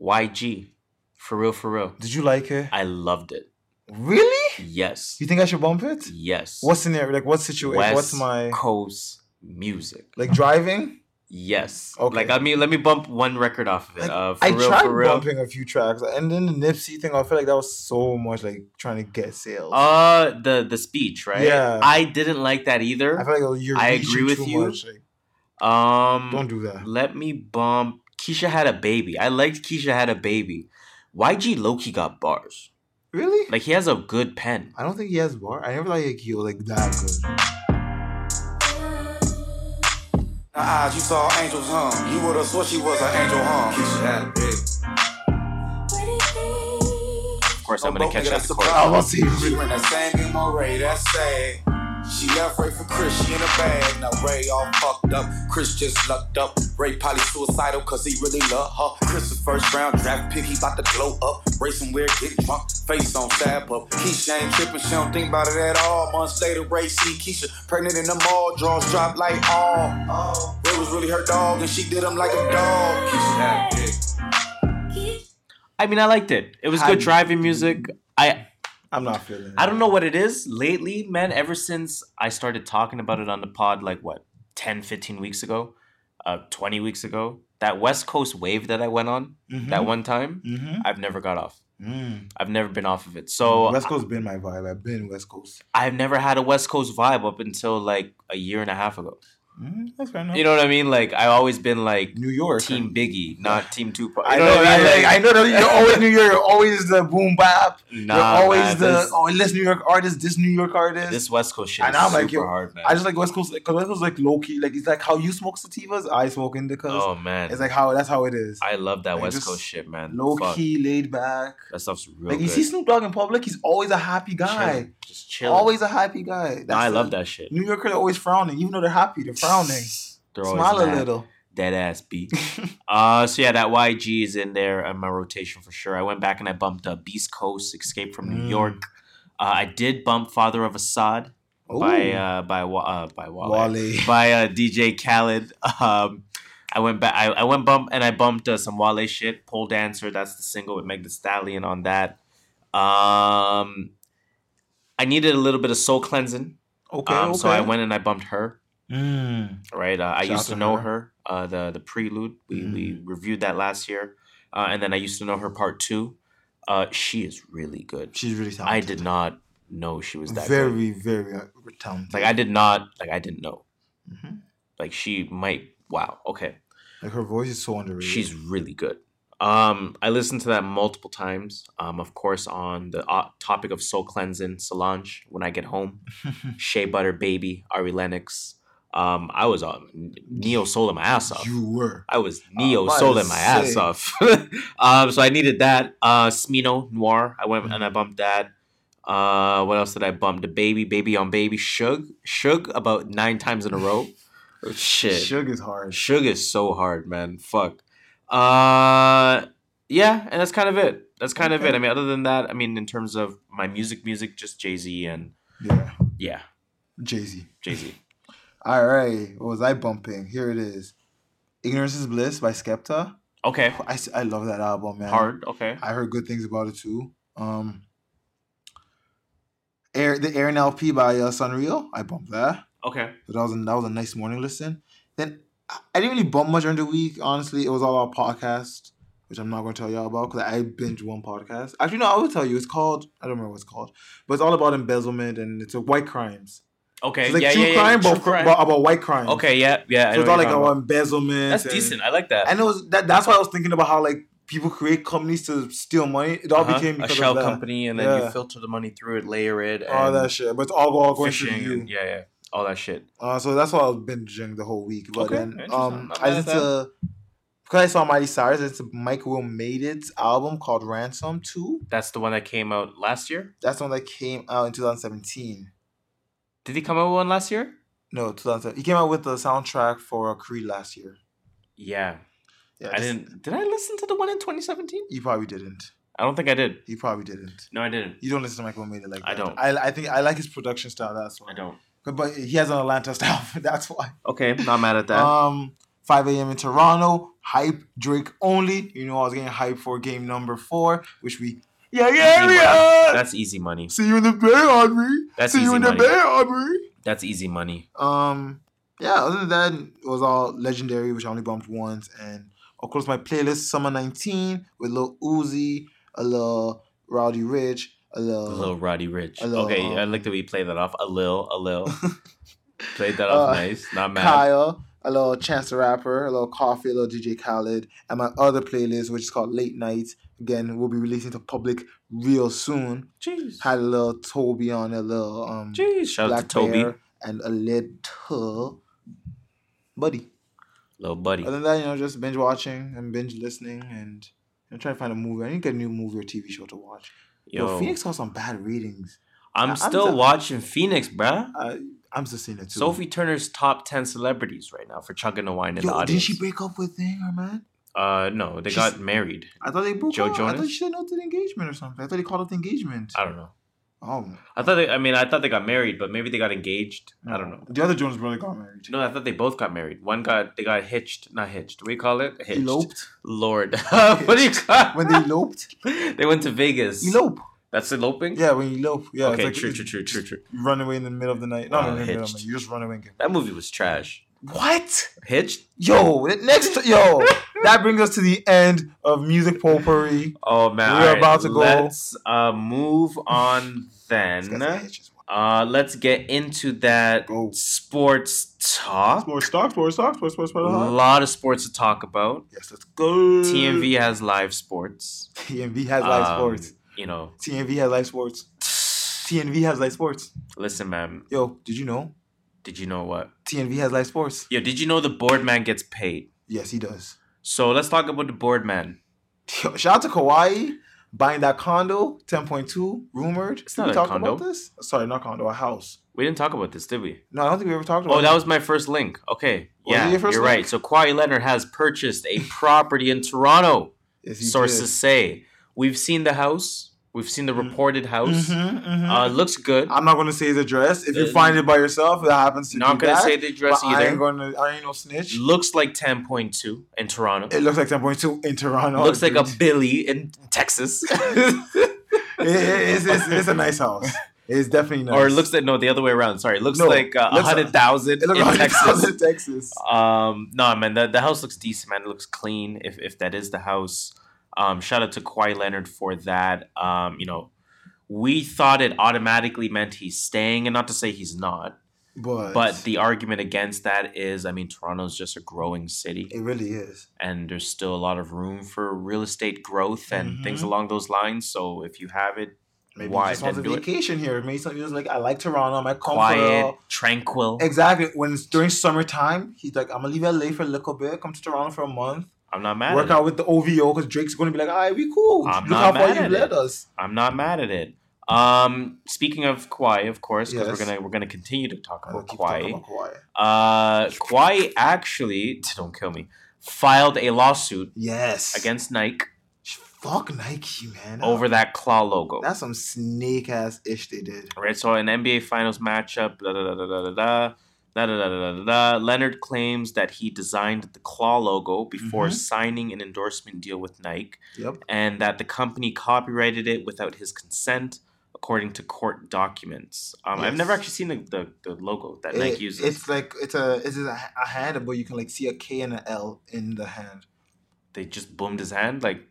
YG, for real, for real. Did you like it? I loved it. Really? Yes, You think I should bump it? yes. What's in there? Like what situation? West What's my Coast music? like driving? Yes. Okay. Like I mean, let me bump one record off of it. Like, uh, for I real, tried for real. bumping a few tracks, and then the Nipsey thing. I feel like that was so much like trying to get sales. Uh, the the speech, right? Yeah. I didn't like that either. I feel like you're I agree with you. Much. Like, Um, don't do that. Let me bump. Keisha had a baby. I liked Keisha had a baby. YG Loki got bars. Really? Like he has a good pen. I don't think he has bar. I never thought he was like that good. Her eyes, you saw angels hung. You would've thought she was an angel hung. Keisha had a big. Of course, I'm gonna catch nigga, that that's the a court. problem. I was saying- She ran that same game on Ray, that's sad. She left Ray for Chris, she in a bag. Now Ray all fucked up. Chris just lucked up. Ray probably suicidal cause he really love her. Chris the first round draft pick, he about to glow up. Ray somewhere, get drunk, face on stab up. Keisha ain't tripping, she don't think about it at all. Months later, Ray see Keisha pregnant in the mall, draws drop like all. Ray was really her dog and she did him like a dog. Keisha had a dick. I mean, I liked it. It was Had- good driving music. I I'm not feeling it. I don't know what it is lately, man. Ever since I started talking about it on the pod, like what 10, 15 weeks ago, uh, 20 weeks ago, that West Coast wave that I went on that one time, Mm-hmm. I've never got off. Mm. I've never been off of it. So West Coast has been my vibe. I've been West Coast. I've never had a West Coast vibe up until like a year and a half ago. Mm, that's fair enough. You know what I mean? Like I've always been like New York. Team Biggie, not Team Tupac. You I know. what I, mean? like, I know that you're always New York. You're always the boom bap. Nah, you're always man, the this- oh, this New York artist, this New York artist. this West Coast shit and I'm super like, yo, hard, man. I just like West Coast because West Coast like low key. Like it's like how you smoke sativas, I smoke indicas. oh man, It's like how that's how it is. I love that like, West just Coast shit, man. Low Fuck. key, laid back. That stuff's real Like you see Snoop Dogg in public, he's always a happy guy. Chilling, just chilling. Always a happy guy. Nah, I the- love that shit. New Yorkers are always frowning, even though they're happy. They're frowning. Smile a little. Dead ass beat. uh, so yeah, that YG is in there in my rotation for sure. I went back and I bumped uh, Beast Coast, Escape from New Mm. York. Uh, I did bump Father of Asahd by uh, by uh, by Wale, Wale. by uh, DJ Khaled. Um, I went back. I, I went bump and I bumped uh, some Wale shit. Pole Dancer. That's the single with Meg The Stallion on that. Um, I needed a little bit of soul cleansing. Okay, Um, So I went and I bumped her. Mm. Right. Uh, I used to to know her. her. Uh, the the prelude. We we Mm. reviewed that last year, uh, and then I used to know her part two. Uh, she is really good. She's really talented. I did not know she was that good. very, very uh, talented. Like I did not like I didn't know. Mhm. Like she might wow, okay. Like her voice is so underrated. She's really good. Um I listened to that multiple times. Um of course on the uh, topic of soul cleansing, Solange when I get home, Shea Butter Baby, Ari Lennox. Um I was on neo soul my ass off. You were. I was neo in my ass off. um so I needed that. Uh Smino Noir. I went and I bumped that. Uh, what else did I bump? DaBaby, baby on baby, Suge, Suge about nine times in a row. Oh, shit, Suge is hard. Suge is so hard, man. Fuck. Uh, yeah, and that's kind of it. That's kind of it. I mean, other than that, I mean, in terms of my music, music, just Jay Z and Yeah. yeah, Jay Z. Jay Z. All right. What was I bumping? Here it is. Ignorance is Bliss by Skepta. Okay, I, I love that album, man. hard. Okay, I heard good things about it too. Um, Air the Air and LP by uh, Sunreal. I bumped that. okay. So that was a, that was a nice morning listen. Then I didn't really bump much during the week. Honestly, it was all about podcast, which I'm not going to tell y'all about because I binge one podcast. Actually, no, I will tell you. It's called I don't remember what it's called, but it's all about embezzlement and it's a white crimes. Okay, It's like yeah, true yeah, yeah. crime, true but crime. About, about white crime. Okay, yeah, yeah. So it's all like talking about embezzlement. That's and- decent. I like that. And it was that. That's why I was thinking about how like people create companies to steal money. It all Uh-huh, became a shell company, and then you filter the money through it, layer it, and all that shit. But it's all, all going through you. yeah, yeah, all that shit. Uh, so that's why I was binging the whole week. But Okay, then um, I listened to because I saw Miley Cyrus. It's a Mike Will Made It's album called Ransom Two. That's the one that came out last year. That's the one that came out in 2017. Did he come out with one last year? No, 2007. He came out with the soundtrack for Creed last year. Yeah, Yeah, I didn't. Did I listen to the one in 2017? You probably didn't. I don't think I did. You probably didn't. No, I didn't. You don't listen to Made It like I that. don't. I, I think I like his production style. That's why. I don't. But, but he has an Atlanta style. That's why. Okay, not mad at that. Um, 5 a.m. in Toronto. Hype Drake only. You know I was getting hype for game number four, which we yeah yeah Easy yeah. That's easy money. See you in the bay, Aubrey. That's See you in the money. bay, Aubrey. That's easy money. Um, yeah. Other than that, it was all legendary, which I only bumped once, and of course my playlist Summer 19 with Lil Uzi, a little Roddy Ricch, a little, A little Roddy Ricch. little, okay, um, I like that we played that off. A lil, a lil. Played that off Uh, nice. Not mad. Kyle, a little Chance the Rapper, a little Koffee, a little DJ Khaled, and my other playlist, which is called Late Nights. Again, we'll be releasing to public real soon. Jeez. Had a little Toby on a little um Jeez. Shout out Black to Toby. Bear and a little Buddy. Little buddy. Other than that, you know, just binge watching and binge listening and I'm trying to find a movie. I need to get a new movie or TV show to watch. Yo, Yo, Phoenix got some bad ratings. I'm I'm still just- watching Phoenix, bruh. I, I'm just seeing it too. Sophie Turner's top 10 celebrities right now for chugging the wine in the Yo, audience. didn't she break up with thing, her man? Uh, no, they She's- got married. I thought they broke Joe up. I thought she said no to the engagement or something. I thought they called up the engagement. I don't know. Oh, I thought they, I mean, I thought they got married, but maybe they got engaged. I don't know. The other Jonas brother got married. No, I thought they both got married. One got, they got hitched, not hitched. What do we call it? Hitched. Eloped. Lord. what do you call When they eloped, They went to Vegas. elope. That's eloping? Yeah, when you elope. Yeah. it's okay, like- true, true, true, true, true. You run away in the middle of the night. Not Wow, in the middle of the night. You just run away. And get... That movie was trash. What? Hitched? Yo, the next yo, that brings us to the end of music potpourri. Oh man, We're right, about to go. Let's uh, move on then. Uh, let's get into that sports talk. Sports talk, sports talk, sports, sports, A sports. lot of sports to talk about. Yes, let's go. TMV has live sports. TMV has live Um, sports. You know, TMV has live sports. TNV has live sports. listen, man. Yo, did you know? Did you know what? TNV has live sports. Yo, did you know the board man gets paid? Yes, he does. So let's talk about the board man. Yo, shout out to Kawhi buying that condo, ten point two, rumored. It's not we a condo. about this. Sorry, not condo, a house. We didn't talk about this, did we? No, I don't think we ever talked about. Oh, that was my first link. Okay, Was yeah, your you're link? right. So Kawhi Leonard has purchased a property in Toronto. Yes, Sources did. say we've seen the house. We've seen the reported house. Mhm, mhm. Uh, looks good. I'm not gonna say his address. If you find it by yourself, that happens to Not be gonna that, say the address but I ain't gonna. I ain't no snitch. Looks like ten point two in Toronto. It looks like ten point two in Toronto. looks like a Billy in Texas. it- it's, it's, it's a nice house. It's definitely nice. Or it looks like no, the other way around. Sorry, it looks No, like uh, a hundred thousand in like Texas. in Texas. Um, no, man, the, the house looks decent, man. It looks clean. If if that is the house, um, shout out to Kawhi Leonard for that. Um, you know, we thought it automatically meant he's staying, and not to say he's not. But But the argument against that is, I mean, Toronto's just a growing city, it really is. and there's still a lot of room for real estate growth and things Mhm. along those lines. So if you have it, Maybe why he just wants a do it? vacation here. Maybe something like, I like Toronto. I'm at Quiet, comfortable. tranquil. Exactly. When it's during summertime, he's like, I'm gonna leave LA for a little bit, come to Toronto for a month, I'm not mad. work at it. out with the OVO because Drake's gonna be like, all right, we cool. I'm Look not how far you led us. I'm not mad at it. Um, speaking of Kawhi, of course, because Yes. we're gonna we're gonna continue to talk about Kawhi. about Kawhi. Uh, Kawhi actually, don't kill me, filed a lawsuit Yes. against Nike Fuck Nike, man. over that claw logo. That's some snake ass ish they did. Right, so an NBA Finals matchup, da da da da da da da. Da, da. Leonard claims that he designed the claw logo before Mhm. signing an endorsement deal with Nike, Yep. and that the company copyrighted it without his consent, according to court documents. Um, I've never actually seen the, the, the logo that Nike uses. It's like it's a it's a, a hand, but you can like see a K and an L in the hand. they just boomed his hand. Like,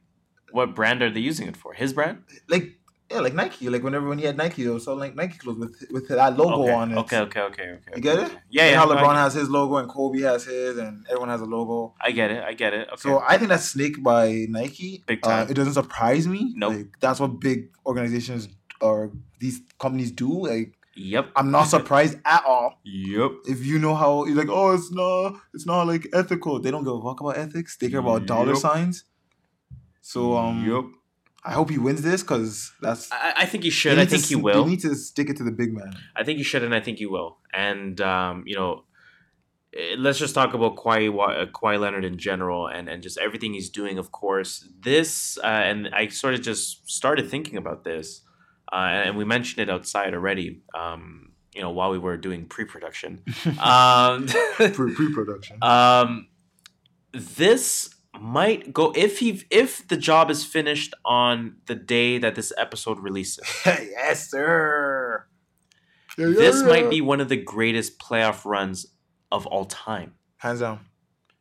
what brand are they using it for? His brand? Like yeah, like Nike. Like whenever when he had Nike, it was so like Nike clothes with with that logo okay. on it. Okay, okay, okay, okay. You get it? Yeah, Like yeah. How LeBron has his logo and Kobe has his, and everyone has a logo. I get it. I get it. Okay. So I think that's snake by Nike. Big Uh, time. it doesn't surprise me. Nope. Like, that's what big organizations or these companies do. Like yep. I'm not surprised at all. Yep. If you know how you're like, oh, it's not, it's not like ethical. They don't give a fuck about ethics. They care about dollar signs. So um, Yep. I hope he wins this because that's. I, I think he should. I think s- he will. They need to stick it to the big man. I think you should, and I think you will. And um, you know, eh, let's just talk about Kawhi, uh, Kawhi Leonard in general, and and just everything he's doing. Of course, this uh, and I sort of just started thinking about this, uh, and we mentioned it outside already. Um, you know, while we were doing pre-production. um, Pre production. um, this might go if he if the job is finished on the day that this episode releases. yes, sir. this might be one of the greatest playoff runs of all time. hands down,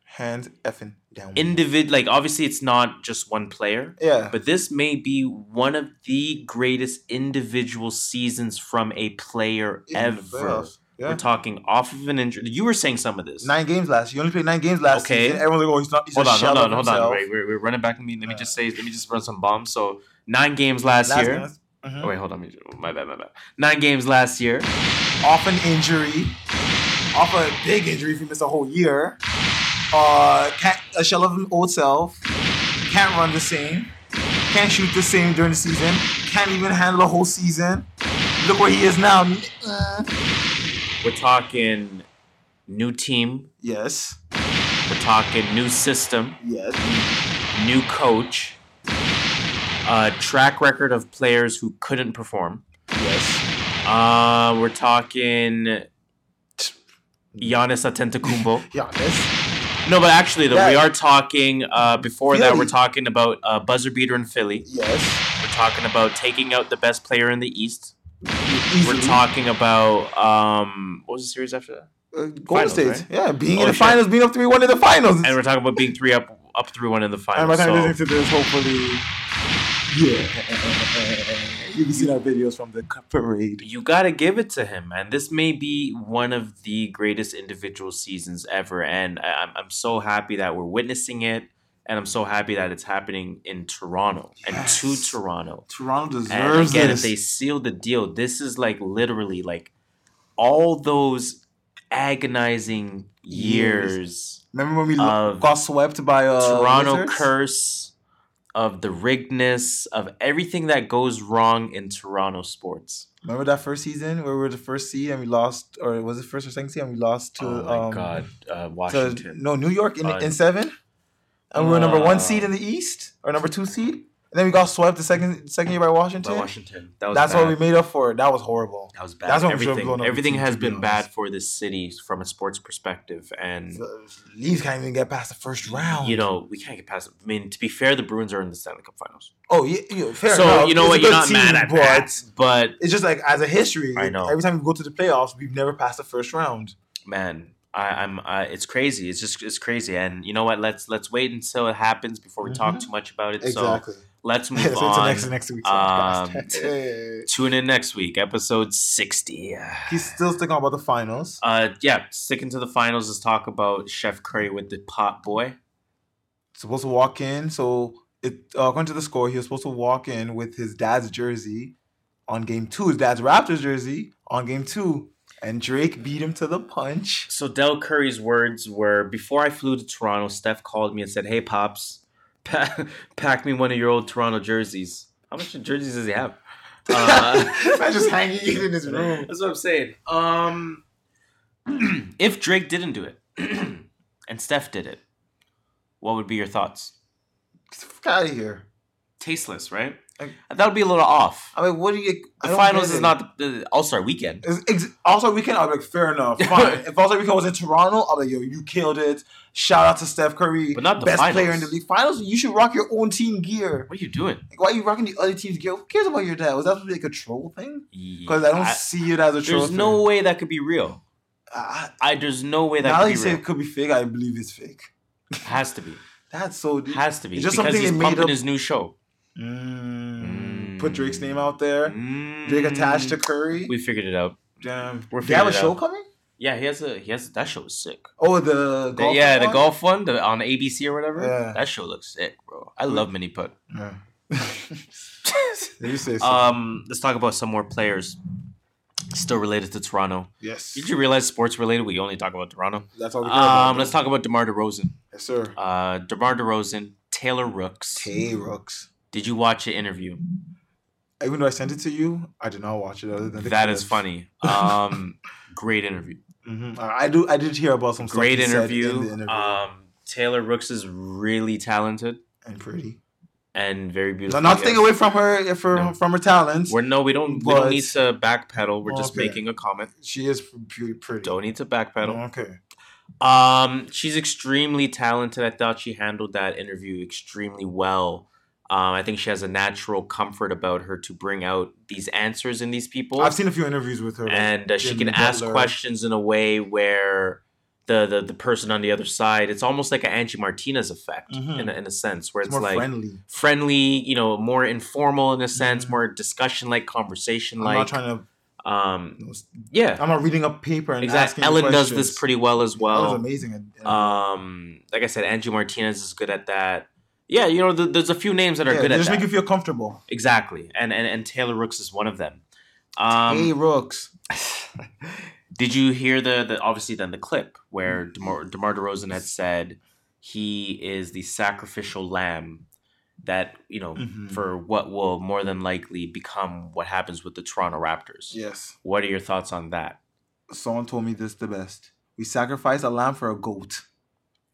hands effing down. Individ like obviously it's not just one player, yeah, but this may be one of the greatest individual seasons from a player In the ever. Yeah. We're talking off of an injury. You were saying some of this. nine games last. You only played nine games last year. Okay. season. Everyone's like, oh, he's not. He's hold on, hold on, hold on. himself. Wait, we're, we're running back. Let me let me just say. Let me just run some bombs. So nine games last, Last year. game, mhm. Oh, wait, hold on. My bad, my bad. Nine games last year. off an injury, off a big injury if he missed a whole year. Uh, can't a shell of his old self. Can't run the same. Can't shoot the same during the season. Can't even handle a whole season. Look where he is now. Uh, We're talking new team. yes, We're talking new system. yes. new coach, a track record of players who couldn't perform. Yes. Uh, we're talking Giannis Antetokounmpo. Giannis. No, but actually, though, we are talking. Uh, before that, we're talking about uh, buzzer beater in Philly. Yes. We're talking about taking out the best player in the East. Easily. We're talking about um, what was the series after that? Uh, Golden Finals, State. right? Yeah, being Oh, in the shit. finals, being up three one in the finals. And we're talking about being three up, up three one in the And finals. by the time you So- listen to this, hopefully, yeah, you can see our videos from the parade. you got to give it to him, man. This may be one of the greatest individual seasons ever, and I, I'm I'm so happy that we're witnessing it, and I'm so happy that it's happening in Toronto and to Yes. Toronto. Toronto And deserves again, this. if they seal the deal, this is like literally like all those agonizing years, Remember when we got swept by uh, Toronto Wizards? curse of the riggedness of everything that goes wrong in Toronto sports. Remember that first season where we were the first seed and we lost, or was it first or second seed and we lost to? Oh my um, God, uh, to- Washington. no, New York in, Uh, in seven, and we were number one uh, seed in the East or number two seed, and then we got swept the second second year by Washington. By Washington. That was That's what we made up for. That was horrible. That was bad. That's when we should have everything everything team, has been bad for this city from a sports perspective, and Leafs can't even get past the first round. you know we can't get past. it. I mean, to be fair, the Bruins are in the Stanley Cup Finals. Oh yeah, yeah fair so enough. you know It's what? You're not mad at but that, but it's just like as a history. I know. Every time we go to the playoffs, we've never passed the first round. man, I, I'm. I, it's crazy. It's just it's crazy. And you know what? Let's let's wait until it happens before we talk Mhm. too much about it. Exactly. So let's move So on. next- next week's um. Hey. tune in next week, episode sixty. He's still sticking about the finals. Uh, yeah, sticking to the finals. Let's talk about Chef Curry with the pot boy. supposed to walk in. So it uh, according to the score, he was supposed to walk in with his dad's jersey on game two, his dad's Raptors jersey on game two, and Drake beat him to the punch. So Del Curry's words were: Before I flew to Toronto, Steph called me and said, "Hey, pops, pa- pack me one of your old Toronto jerseys." How much jerseys does he have? Uh, Man just hanging it in his room. That's what I'm saying. Um, if Drake didn't do it and Steph did it, what would be your thoughts? Get out of here. Tasteless, right? That would be a little off. I mean, what do you? The finals is not the, the All Star weekend. Ex- also weekend. I'll be like, fair enough. Fine. if also weekend was in Toronto, I'll be like, yo, you killed it. Shout out to Steph Curry, But not the best finals. player in the league. Finals, you should rock your own team gear. What are you doing? Like, why are you rocking the other team's gear? Who cares about your dad? Was that supposed to be like a troll thing? Because I don't I- see it as a troll. There's no way that could be real. I, I there's no way that now could that you say it could be fake, I believe it's fake. It Has to be. That's so. Has to be. It's just because something he's they made pumping up. his new show. Mm. Put Drake's name out there. Drake attached to Curry. We figured it out. Damn. We're They have a figuring show out. coming? Yeah, he has a he has that show is sick. Oh, the The- golf yeah, the golf one the, on ABC or whatever. Yeah. That show looks sick, bro. I love mini put. Yeah. you say so. Um, let's talk about some more players still related to Toronto. Yes. Did you realize sports related? We only talk about Toronto. That's all we care about, Um, let's talk about DeMar DeRozan. Yes, sir. Uh, DeMar DeRozan, Taylor Rooks. Tay Rooks. Did you watch the interview? Even though I sent it to you, I did not watch it. Other than the That is funny. Um, great interview. Mhm. I do. I did hear about some stuff Great said in interview. interview. Um, Taylor Rooks is really talented and pretty and very beautiful. Not staying yes. away from her for from her talents. We're no, we don't. We don't need to backpedal. We're just making a comment. She is pretty. pretty. Don't need to backpedal. Okay. Um, she's extremely talented. I thought she handled that interview extremely well. Um, I think she has a natural comfort about her to bring out these answers in these people. I've seen a few interviews with her, and uh, she can ask questions in a way where the, the the person on the other side, it's almost like an Angie Martinez effect Mhm. in, a, in a sense, where It's it's, more like friendly. Mm-hmm. friendly, you know, more informal in a sense, more discussion like, conversation I'm like. not trying to. Um, yeah, I'm not reading up paper and exactly. asking Ellen does this pretty well as well. Ellen's amazing Um, like I said, Angie Martinez is good at that. Yeah, you know, th- there's a few names that are Yeah, good at just that. make you feel comfortable. exactly, and, and and Taylor Rooks is one of them. Um, hey, Rooks. Did you hear the, the obviously then the clip where Mm-hmm. DeMar, DeMar DeRozan had said he is the sacrificial lamb that you know Mhm. for what will more than likely become what happens with the Toronto Raptors. Yes. What are your thoughts on that? Someone told me this the best. We sacrifice a lamb for a goat.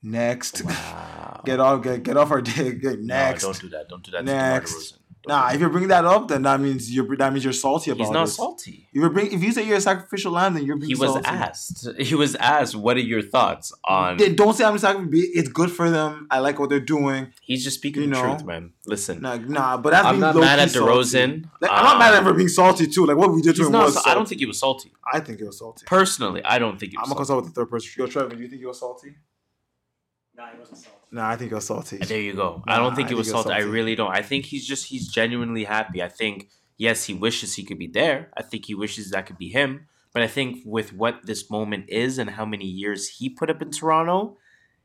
Next. get off get, get off our dick. Next. No, don't do that. Don't do that. Next. Nah, if you bring that up, then that means you're that means you're salty about He's not it. salty. If you bring if you say you're a sacrificial lamb, then you're being He was salty. asked. He was asked, "What are your thoughts on?" They don't say I'm a sacrifice. It's good for them. I like what they're doing. He's just speaking You the know? truth, man. Listen, Nah, nah, but that's I'm not mad at salty. DeRozan. Like, I'm not mad at him Um, for being salty too. Like what we did to him not. was. I don't think he was salty. I think it was salty. Personally, I don't think he was I'm was. gonna consult with the third person. Yo, Trevor, do you think he was salty? Nah, he wasn't salty. Nah, I think he was salty. There you go. I don't think I he was think he was salty. I really don't. I think he's just he's genuinely happy. I think yes, he wishes he could be there. I think he wishes that could be him. But I think with what this moment is and how many years he put up in Toronto,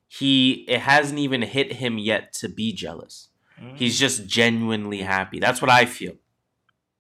he it hasn't even hit him yet to be jealous. Mm. He's just genuinely happy. That's what I feel.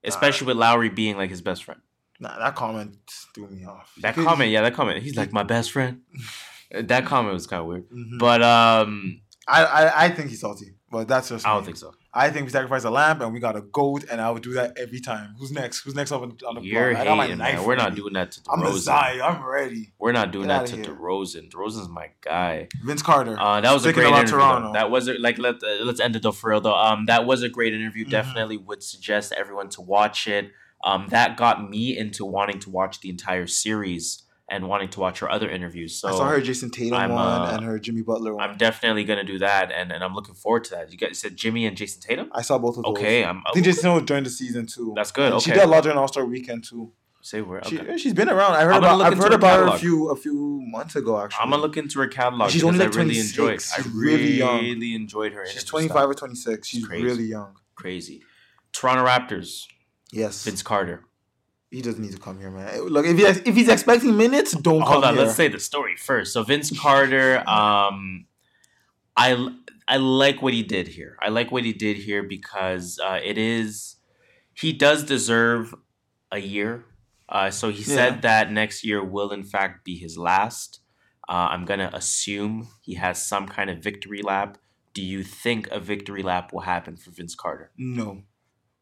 Especially with Lowry being like his best friend. Nah, that comment threw me off. That comment, yeah, that comment. He's like my best friend. that comment was kind of weird. Mhm. But um I, I I think he's salty. But that's just I don't me. think so. I think we sacrifice a lamb and we got a goat, and I would do that every time. Who's next? Who's next up on, on the You're block? Hating, man. We're not doing that to I'm the DeRozan. Zai. I'm ready. We're not doing Get that to here. DeRozan. DeRozan's my guy. Vince Carter. Uh, that was Speaking a great interview. Toronto. That was a, like let uh, let's end it though for real though. Um, that was a great interview. Mhm. Definitely would suggest everyone to watch it. Um, that got me into wanting to watch the entire series and wanting to watch her other interviews. So I saw her Jayson Tatum I'm, one uh, and her Jimmy Butler one. I'm definitely gonna do that, and, and I'm looking forward to that. You guys said Jimmy and Jayson Tatum. I saw both of those. Okay, I'm. I think Jayson Tatum joined the season too. That's good. And She did a lot during All Star Weekend too. Say where. She, Okay. she's been around. I heard about. I've heard her about her a few a few months ago. Actually, I'm gonna look into her catalog. She's only like I really 26. enjoyed. I She's really young. really enjoyed her. She's 25 style. or 26. She's Crazy. really young. Crazy. Toronto Raptors. Yes. Vince Carter. He doesn't need to come here, man. Look, if he if he's expecting minutes, don't Hold come on, here. let's say the story first. So Vince Carter, um, I I like what he did here. I like what he did here because uh, it is he does deserve a year. Uh, so he Yeah. said that next year will in fact be his last. Uh, I'm gonna assume he has some kind of victory lap. Do you think a victory lap will happen for Vince Carter? No,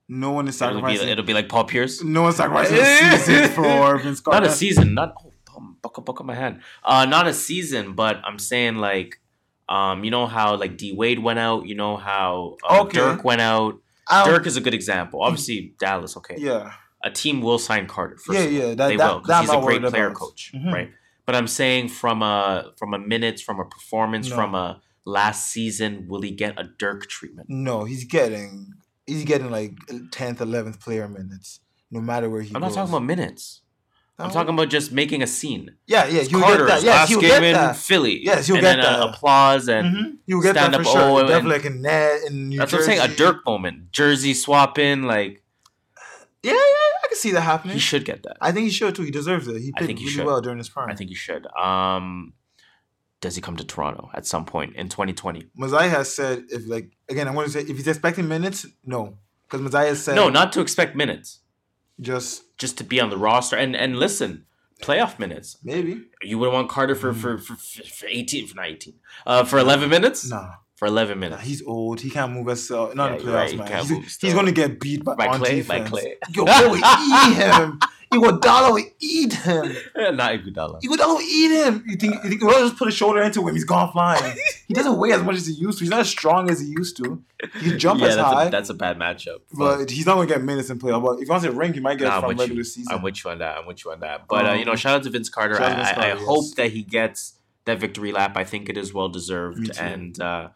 no one is It'll be, sacrificing. it'll be like Paul Pierce. no one's sacrificing a season for Vince Carter. Not a season, not oh, buckle, buckle my hand. Uh, not a season, but I'm saying like, um, you know how like D Wade went out. You know how uh, Okay. Dirk went out. Dirk is a good example. Obviously, Dallas. Okay, Yeah, a team will sign Carter. First Yeah, yeah, that- they that- will because he's a great player about. coach, Mhm. right? But I'm saying from a from a minutes, from a performance, No. from a last season, will he get a Dirk treatment? no, he's getting he's getting like 10th, 11th player minutes, no matter where he I'm goes. not talking about minutes. I'm talking about just making a scene. Yeah, yeah, he'll get that. Yes, he'll get in that. Philly. Yes, he'll get then, uh, that. applause and Mhm. You'll get stand that for up. sure. Oh, and- Definitely like a net in New That's what I'm saying. A Jersey. Dirk moment, jersey swapping. Like Yeah, yeah, I can see that happening. he should get that. I think he should too. He deserves it. He played really should. well during his prime. I think he should. Um, does he come to Toronto at some point in 2020? Masai has said if like again, I'm going to say if he's expecting minutes, no, because Masai has said No, not to expect minutes. just Just to be on the roster and and listen, playoff minutes. maybe. You would want Carter for for for, for 18 for not 18. Uh, for 11 minutes. Nah, For 11 nah, minutes. he's old. He can't move us. Uh, not Yeah, in playoffs, right, man. can't He's, he's going to get beat by, By on Clay, by. Clay. Yo, they eat him. Iguodala will eat him. not Iguodala. Iguodala will eat him. You think you think we'll just put a shoulder into him? He's gone flying. he doesn't weigh as much as he used to. He's not as strong as he used to. He can jump yeah, as that's high. a, that's a bad matchup. but he's not going to get minutes in playoff. But if he wants a ring, he might get Nah, it from regular you. season. I'm with you on that. I'm with you on that. But uh, you know, Um, shout out to Vince Carter. shout out to I, Vince I, I Carter, hope that he gets that victory lap. I think it is well deserved. And uh,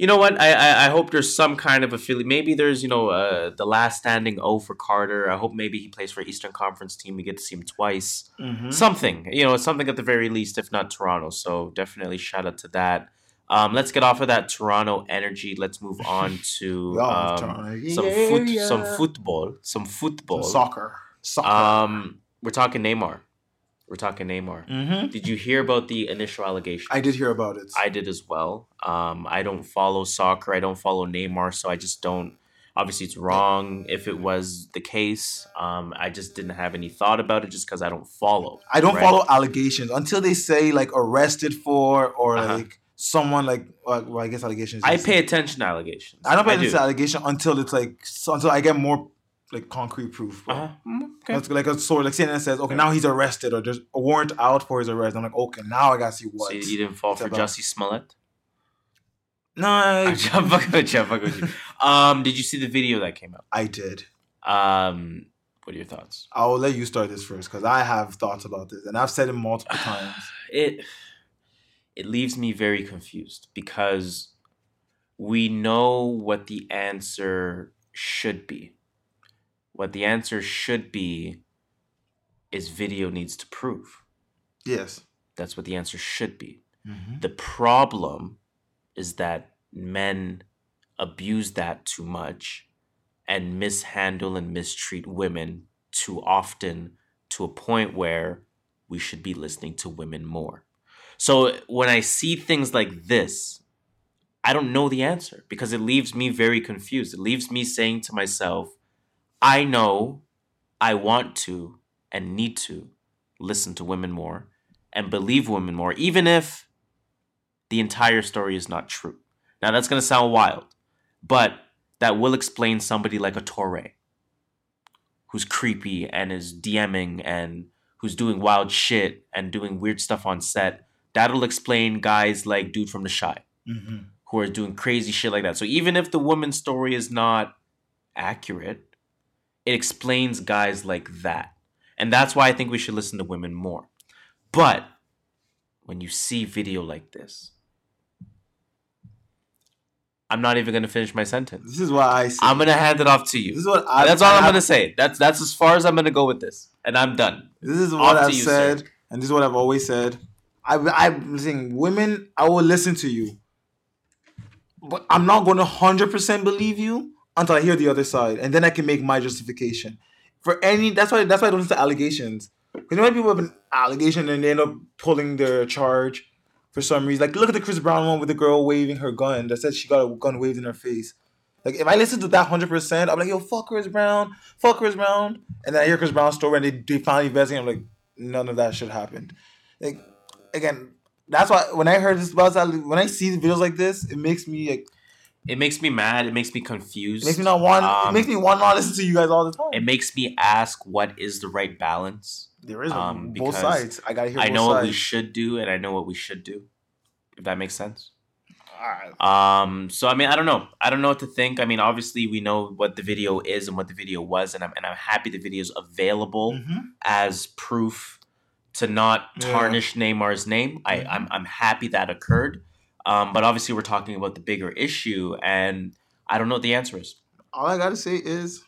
you know what? I, I I hope there's some kind of affiliate. Maybe there's you know uh, the last standing O for Carter. I hope maybe he plays for Eastern Conference team. We get to see him twice. Mhm. Something you know, something at the very least, if not Toronto. So definitely shout out to that. Um, let's get off of that Toronto energy. Let's move on to um, some foot, some football, some football, soccer. Soccer. um, we're talking Neymar. We're talking Neymar. Mhm. Did you hear about the initial allegation? I did hear about it. I did as well. Um, I don't follow soccer. I don't follow Neymar, so I just don't. Obviously, it's wrong if it was the case. Um, I just didn't have any thought about it just because I don't follow. I don't right? follow allegations until they say like arrested for or Uh-huh. like someone like uh, well I guess allegations. I pay attention to allegations. I don't pay I attention do. to allegation until it's like so, until I get more like concrete proof. bro. Uh-huh. Mm, okay. That's like a sort like CNN says, okay, now he's arrested or there's a warrant out for his arrest. I'm like, okay, now I gotta see what. So you didn't fall for. Jussie Smollett? No, I, I'm fucking with you. I'm fucking with you. Um, did you see the video that came out? I did. Um, what are your thoughts? I'll let you start this first because I have thoughts about this and I've said it multiple times. It it leaves me very confused because we know what the answer should be. What the answer should be is video needs to prove. Yes. That's what the answer should be. Mhm. The problem is that men abuse that too much and mishandle and mistreat women too often to a point where we should be listening to women more. So when I see things like this, I don't know the answer because it leaves me very confused. It leaves me saying to myself, I know I want to and need to listen to women more and believe women more, even if the entire story is not true. Now, that's going to sound wild, but that will explain somebody like a Torre, who's creepy and is DMing and who's doing wild shit and doing weird stuff on set. That'll explain guys like dude from the Shy Mhm. who are doing crazy shit like that. So even if the woman's story is not accurate, it explains guys like that. And that's why I think we should listen to women more. But when you see video like this, I'm not even gonna finish my sentence. This is what I say. I'm gonna hand it off to you. This is what I- That's all I'm gonna say. That's that's as far as I'm gonna go with this, and I'm done. This is what Off I've you, said, sir. and this is what I've always said. I, I'm saying, women, I will listen to you, but I'm not going to hundred percent believe you until I hear the other side, and then I can make my justification for any. That's why. That's why I don't listen to allegations. Because you know people have an allegation and they end up pulling their charge for some reason. Like look at the Chris Brown one with the girl waving her gun that said she got a gun waved in her face. Like if I listen to that hundred percent, I'm like, yo, fuck Chris Brown, fuck Chris Brown, and then I hear Chris Brown's story and they, they finally investigate. I'm like, none of that should happen. Like again, that's why when I heard this about when I see videos like this, it makes me like, It makes me mad. It makes me confused. it makes me not want, it Um, makes me want to not listen to you guys all the time. It makes me ask what is the right balance. There is a- both sides. I gotta hear I know what we should do, and I know what we should do. If that makes sense. Um. So I mean, I don't know. I don't know what to think. I mean, obviously, we know what the video is and what the video was, and I'm and I'm happy the video is available as proof to not Yeah. tarnish Neymar's name. I I'm I'm happy that occurred. Um. But obviously, we're talking about the bigger issue, and I don't know what the answer is. all I gotta say is,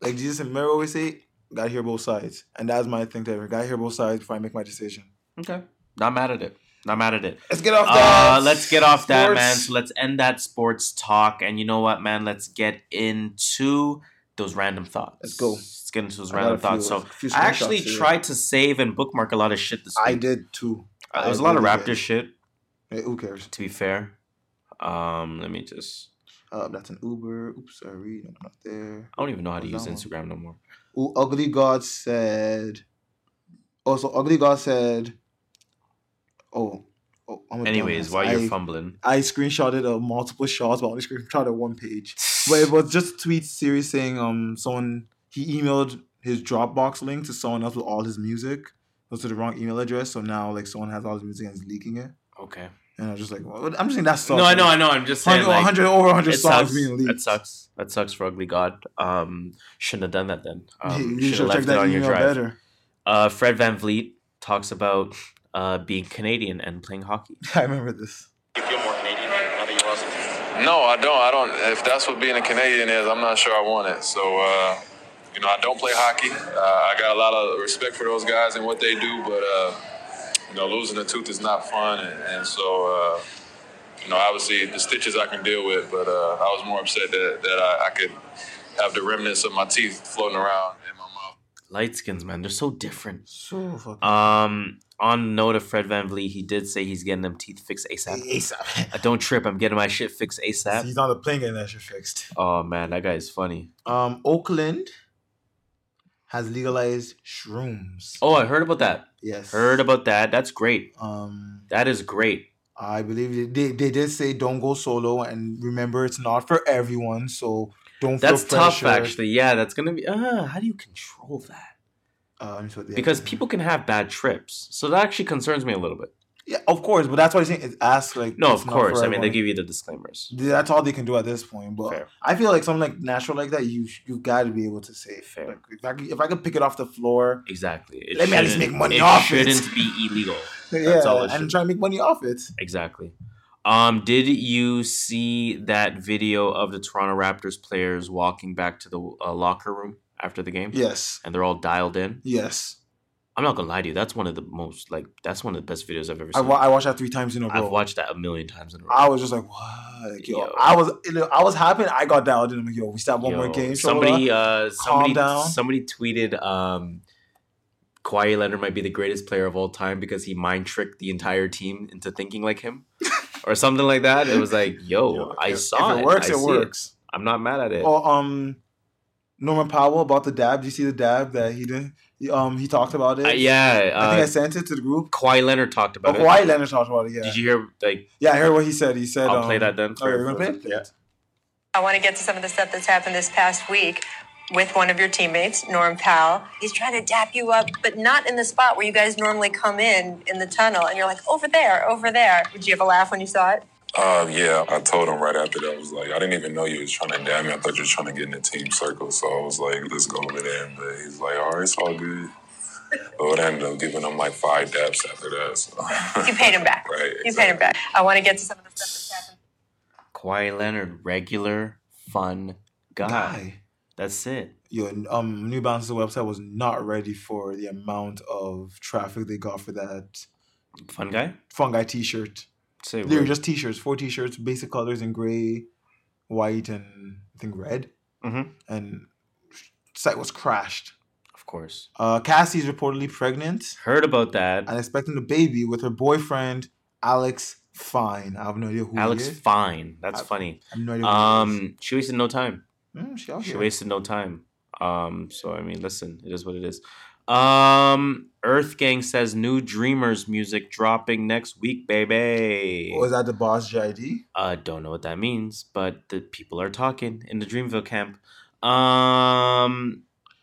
like Jesus and Mary always say, gotta hear both sides, and that's my thing. There, gotta hear both sides before I make my decision. Okay. Not mad at it. Not mad at it. Let's get off Uh, that let's get off that, man. So let's end that sports talk. And you know what, man? Let's get into those random thoughts. Let's go. Let's get into those I random a few- thoughts. So few I actually tried to save and bookmark a lot of shit this week. I did too. Uh, there was I a lot of Raptor did. shit. Hey, who cares? To be fair, um, let me just. Uh, that's an Uber. Oops, sorry, no, not there. I don't even know how to use? Instagram no more. Ooh, Ugly God said. Also, Ugly God said. Oh. oh I'm Anyways, while you're I- fumbling, I screenshotted uh, multiple shots, but I only screenshotted one page. but it was just a tweet series saying um someone he emailed his Dropbox link to someone else with all his music. It was to the wrong email address, so now like someone has all his music and is leaking it. Okay. And I was just like, well, I'm just saying that sucks. No, I know, I know. I'm just saying, 100, like, 100 over 100 it songs sucks. being leaked. That sucks. That sucks for Ugly God. Um, shouldn't have done that then. Um, You should should've checked left it that on your drive. better. Uh, Fred VanVleet talks about uh, being Canadian and playing hockey. I remember this. You feel more Canadian now that you lost it? No, I don't. I don't. If that's what being a Canadian is, I'm not sure I want it. So, uh, you know, I don't play hockey. Uh, I got a lot of respect for those guys and what they do, but uh, you know, losing a tooth is not fun, and, and so. Uh, you know, obviously the stitches I can deal with, but uh, I was more upset that, that I, I could have the remnants of my teeth floating around in my mouth. Light skins, man, they're so different. So fucking. Um, on note of Fred VanVleet, he did say he's getting them teeth fixed ASAP. ASAP. Uh, don't trip, I'm getting my shit fixed ASAP. He's on the plane getting that shit fixed. Oh man, that guy is funny. Um, Oakland has legalized shrooms. Oh, I heard about that. Yes. Heard about that. That's great. Um, that is great. I believe they, they, did say don't go solo and remember it's not for everyone, so don't That's tough, actually. Yeah, that's gonna be. Uh, how do you control that? Uh, let me see what Because people can have bad trips, so that actually concerns me a little bit. Yeah, of course, but that's why I'm saying it's ask like No, of course. I mean, they give you the disclaimers. That's all they can do at this point. But I feel like something like natural like that, you you got to be able to say. Fair. Like, if I could, if I could pick it off the floor, Exactly. It let me at least make money it off it. shouldn't be illegal. yeah, all it and try and make money off it. Exactly. Um, did you see that video of the Toronto Raptors players walking back to the uh, locker room after the game? Yes. And they're all dialed in. Yes. I'm not gonna lie to you. That's one of the most like that's one of the best videos I've ever I, seen. wa- I watched that three times in a row. I've watched that a million times in a row. I was just like, what? Like, yo, I was, I was happy. I got dialed in. I'm like, yo, we stop one more game. Somebody, uh, somebody, down. somebody tweeted, um, Kawhi Leonard might be the greatest player of all time because he mind tricked the entire team into thinking like him, or something like that. It was like, yo, I if- saw if it. it works, I it works. I'm not mad at it. Oh, um, Norman Powell about the dab. Do you see the dab that he did? He, um, he talked about it. Uh, yeah, I think uh, I sent it to the group. Kawhi Leonard talked Oh, about it. Kawhi Leonard talked about it. Yeah. Did you hear? Like, Yeah, I heard what he said. He said, I'll um, play that then. Oh, you're gonna play? Yeah. I want to get to some of the stuff that's happened this past week with one of your teammates, Norm Powell. He's trying to dap you up, but not in the spot where you guys normally come in in the tunnel, and you're like, over there, over there. Did you have a laugh when you saw it? Uh, yeah, I told him right after that. I was like, I didn't even know you was trying to damn me. I thought you were trying to get in the team circle. So I was like, let's go over there. But he's like, all right, it's all good. But I ended up giving him like five daps after that. So. You paid him back. right. You paid him back. I want to get to some of the stuff that's happened. Kawhi Leonard, regular, fun guy. Guy. That's it. Your um, New Balance's website was not ready for the amount of traffic they got for that Fun guy? fun guy T-shirt. Say They were just T-shirts, four T-shirts, basic colors in gray, white, and I think red. Mhm. And site was crashed. Of course. Uh, Cassie's reportedly pregnant Heard about that. and expecting a baby with her boyfriend Alex Fine. I have no idea who Alex he is. Fine. That's I- funny. I have no idea who. Um, she wasted no time. Mm, she She wasted no time. Um, so I mean, listen, it is what it is. Um, Earth Gang says new Dreamers music dropping next week, baby. Was that the boss JID? I don't know what that means, but the people are talking in the Dreamville camp. Um,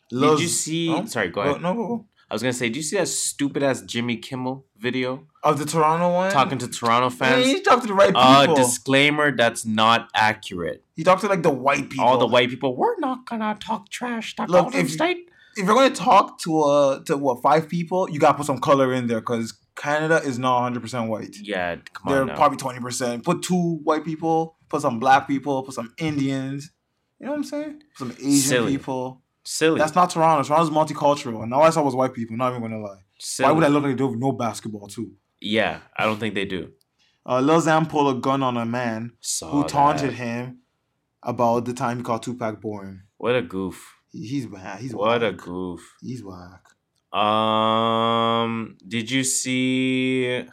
did you see? Oh, Sorry, go ahead. no, go. I was gonna say, did you see that stupid ass Jimmy Kimmel video Of the Toronto one? talking to Toronto fans? Yeah, he talked to the right people. Uh, disclaimer: that's not accurate. he talked to like the white people. All the white people, we're not gonna talk trash. To Look, if- State. If you're going to talk to uh to what five people, you gotta put some color in there because Canada is not 100 percent white. Yeah, come on. They're now. probably 20 percent. Put two white people, put some black people, put some Indians. You know what I'm saying? Put some Asian Silly. people. Silly. That's not Toronto. Toronto's multicultural, and all I saw was white people. Not even gonna lie. Silly. Why would I look like they do no basketball too? Yeah, I don't think they do. Uh, Lil Xan pulled a gun on a man Saw who taunted that. him about the time he called Tupac boring. What a goof. He- He's bad. He's what a goof. He's whack. Um, did you see?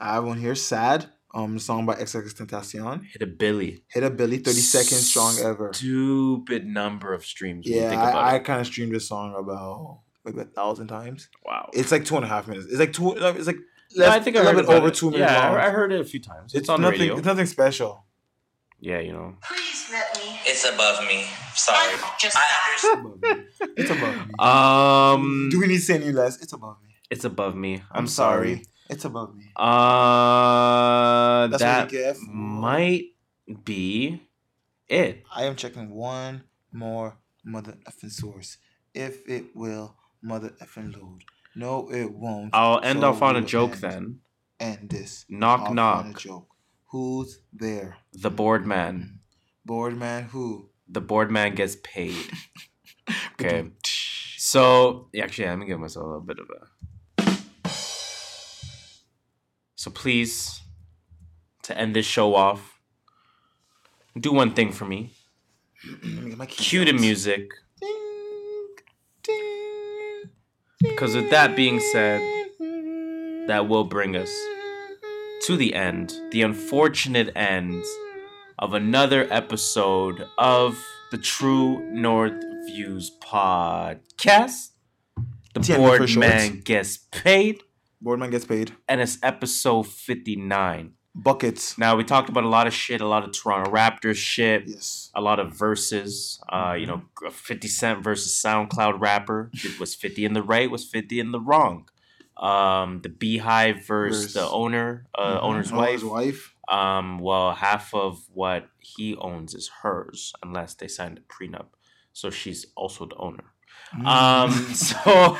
I have one here. Sad. Um, song by XXXTentacion. Hit a Billy. Hit a Billy, 30 seconds strong ever. Stupid number of streams. Yeah, I, I kind of streamed this song about maybe a thousand times. Wow. It's like two and a half minutes. It's like two. It's like Yeah, I think I heard little bit over it. two minutes Yeah, long. I heard it a few times. It's, It's on the nothing. radio. It's nothing special. Yeah, you know. Please let me. It's above me. Sorry. Just It's above me. Um, Do we need to say any less? It's above me. it's above me. I'm, I'm sorry. sorry. It's above me. Uh, That's what that we get for- might be it. I am checking one more mother effing source. If it will mother effing load. No, it won't. I'll end So off on a joke end- then. End this. Knock, off knock. On a joke. Who's there? The board man. Board man who? The board man gets paid. Okay. So yeah, actually, let me give myself a little bit of a. So please, to end this show off, do one thing for me. Let me get my keys Cue the music. Because with that being said, that will bring us to the end, the unfortunate end of another episode of the True North Views podcast. The TNV for board short. man gets paid, Boardman gets paid. and it's episode 59. Buckets. Now, we talked about a lot of shit, a lot of Toronto Raptors shit, Yes. a lot of verses. Uh, you know, 50 Cent versus SoundCloud rapper. It was 50 in the right, was 50 in the wrong. Um, the BeyHive versus Verse. the owner, uh, Mhm. owner's Owner's wife. wife. Um, well, half of what he owns is hers, unless they signed a prenup. So she's also the owner. Um, so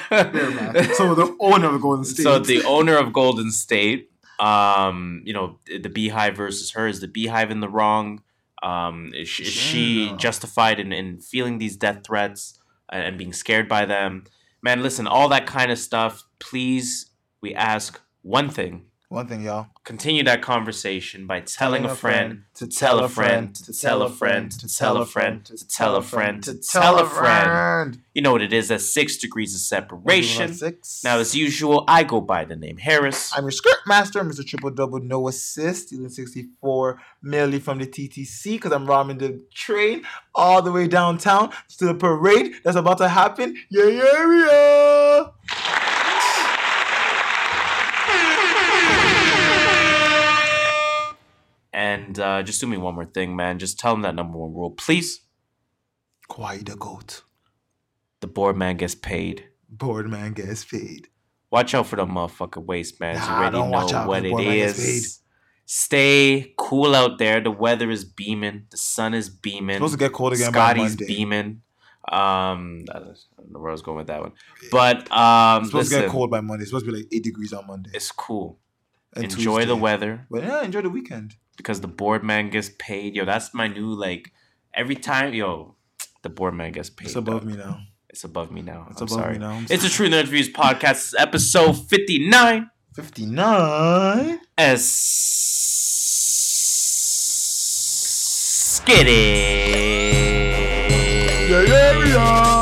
so the owner of Golden State. so the owner of Golden State, um, you know, the BeyHive versus her is the BeyHive in the wrong. Um, is she, is she Yeah. justified in, in feeling these death threats and, and being scared by them? Man, listen, all that kind of stuff. Please, we ask one thing. One thing, y'all. Continue that conversation by telling a friend to tell a friend to tell a friend to tell a friend to tell a friend to tell a friend. You know what it is? That's six degrees of separation. Six. Now, as usual, I go by the name Harris. I'm your script master, Mr. Triple Double, no assist, stealing 64 merely from the TTC because I'm robbing the train all the way downtown to the parade that's about to happen. Yeah, yeah, yeah. And uh, just do me one more thing, man. Just tell them that number one rule, please. Kawhi the goat. The board man gets paid. Board man gets paid. Watch out for the motherfucking waistbands. Nah, you already don't know watch out. what it man is. Stay cool out there. The weather is beaming. The sun is beaming. Supposed to get cold again Scotty's beaming. Um, I don't know where I was going with that one, but um, It's supposed to get cold by Monday. It's supposed to be like eight degrees on Monday. It's cool. And enjoy the weather But yeah, enjoy the weekend. Because the board man gets paid. Yo, that's my new like. Every time, yo, the board man gets paid. It's above dog. me now. It's above me now. It's I'm above me sorry. now. I'm It's a True Nerd Reviews podcast. Episode fifty nine. 59. As skitty. Yeah, yeah, yeah.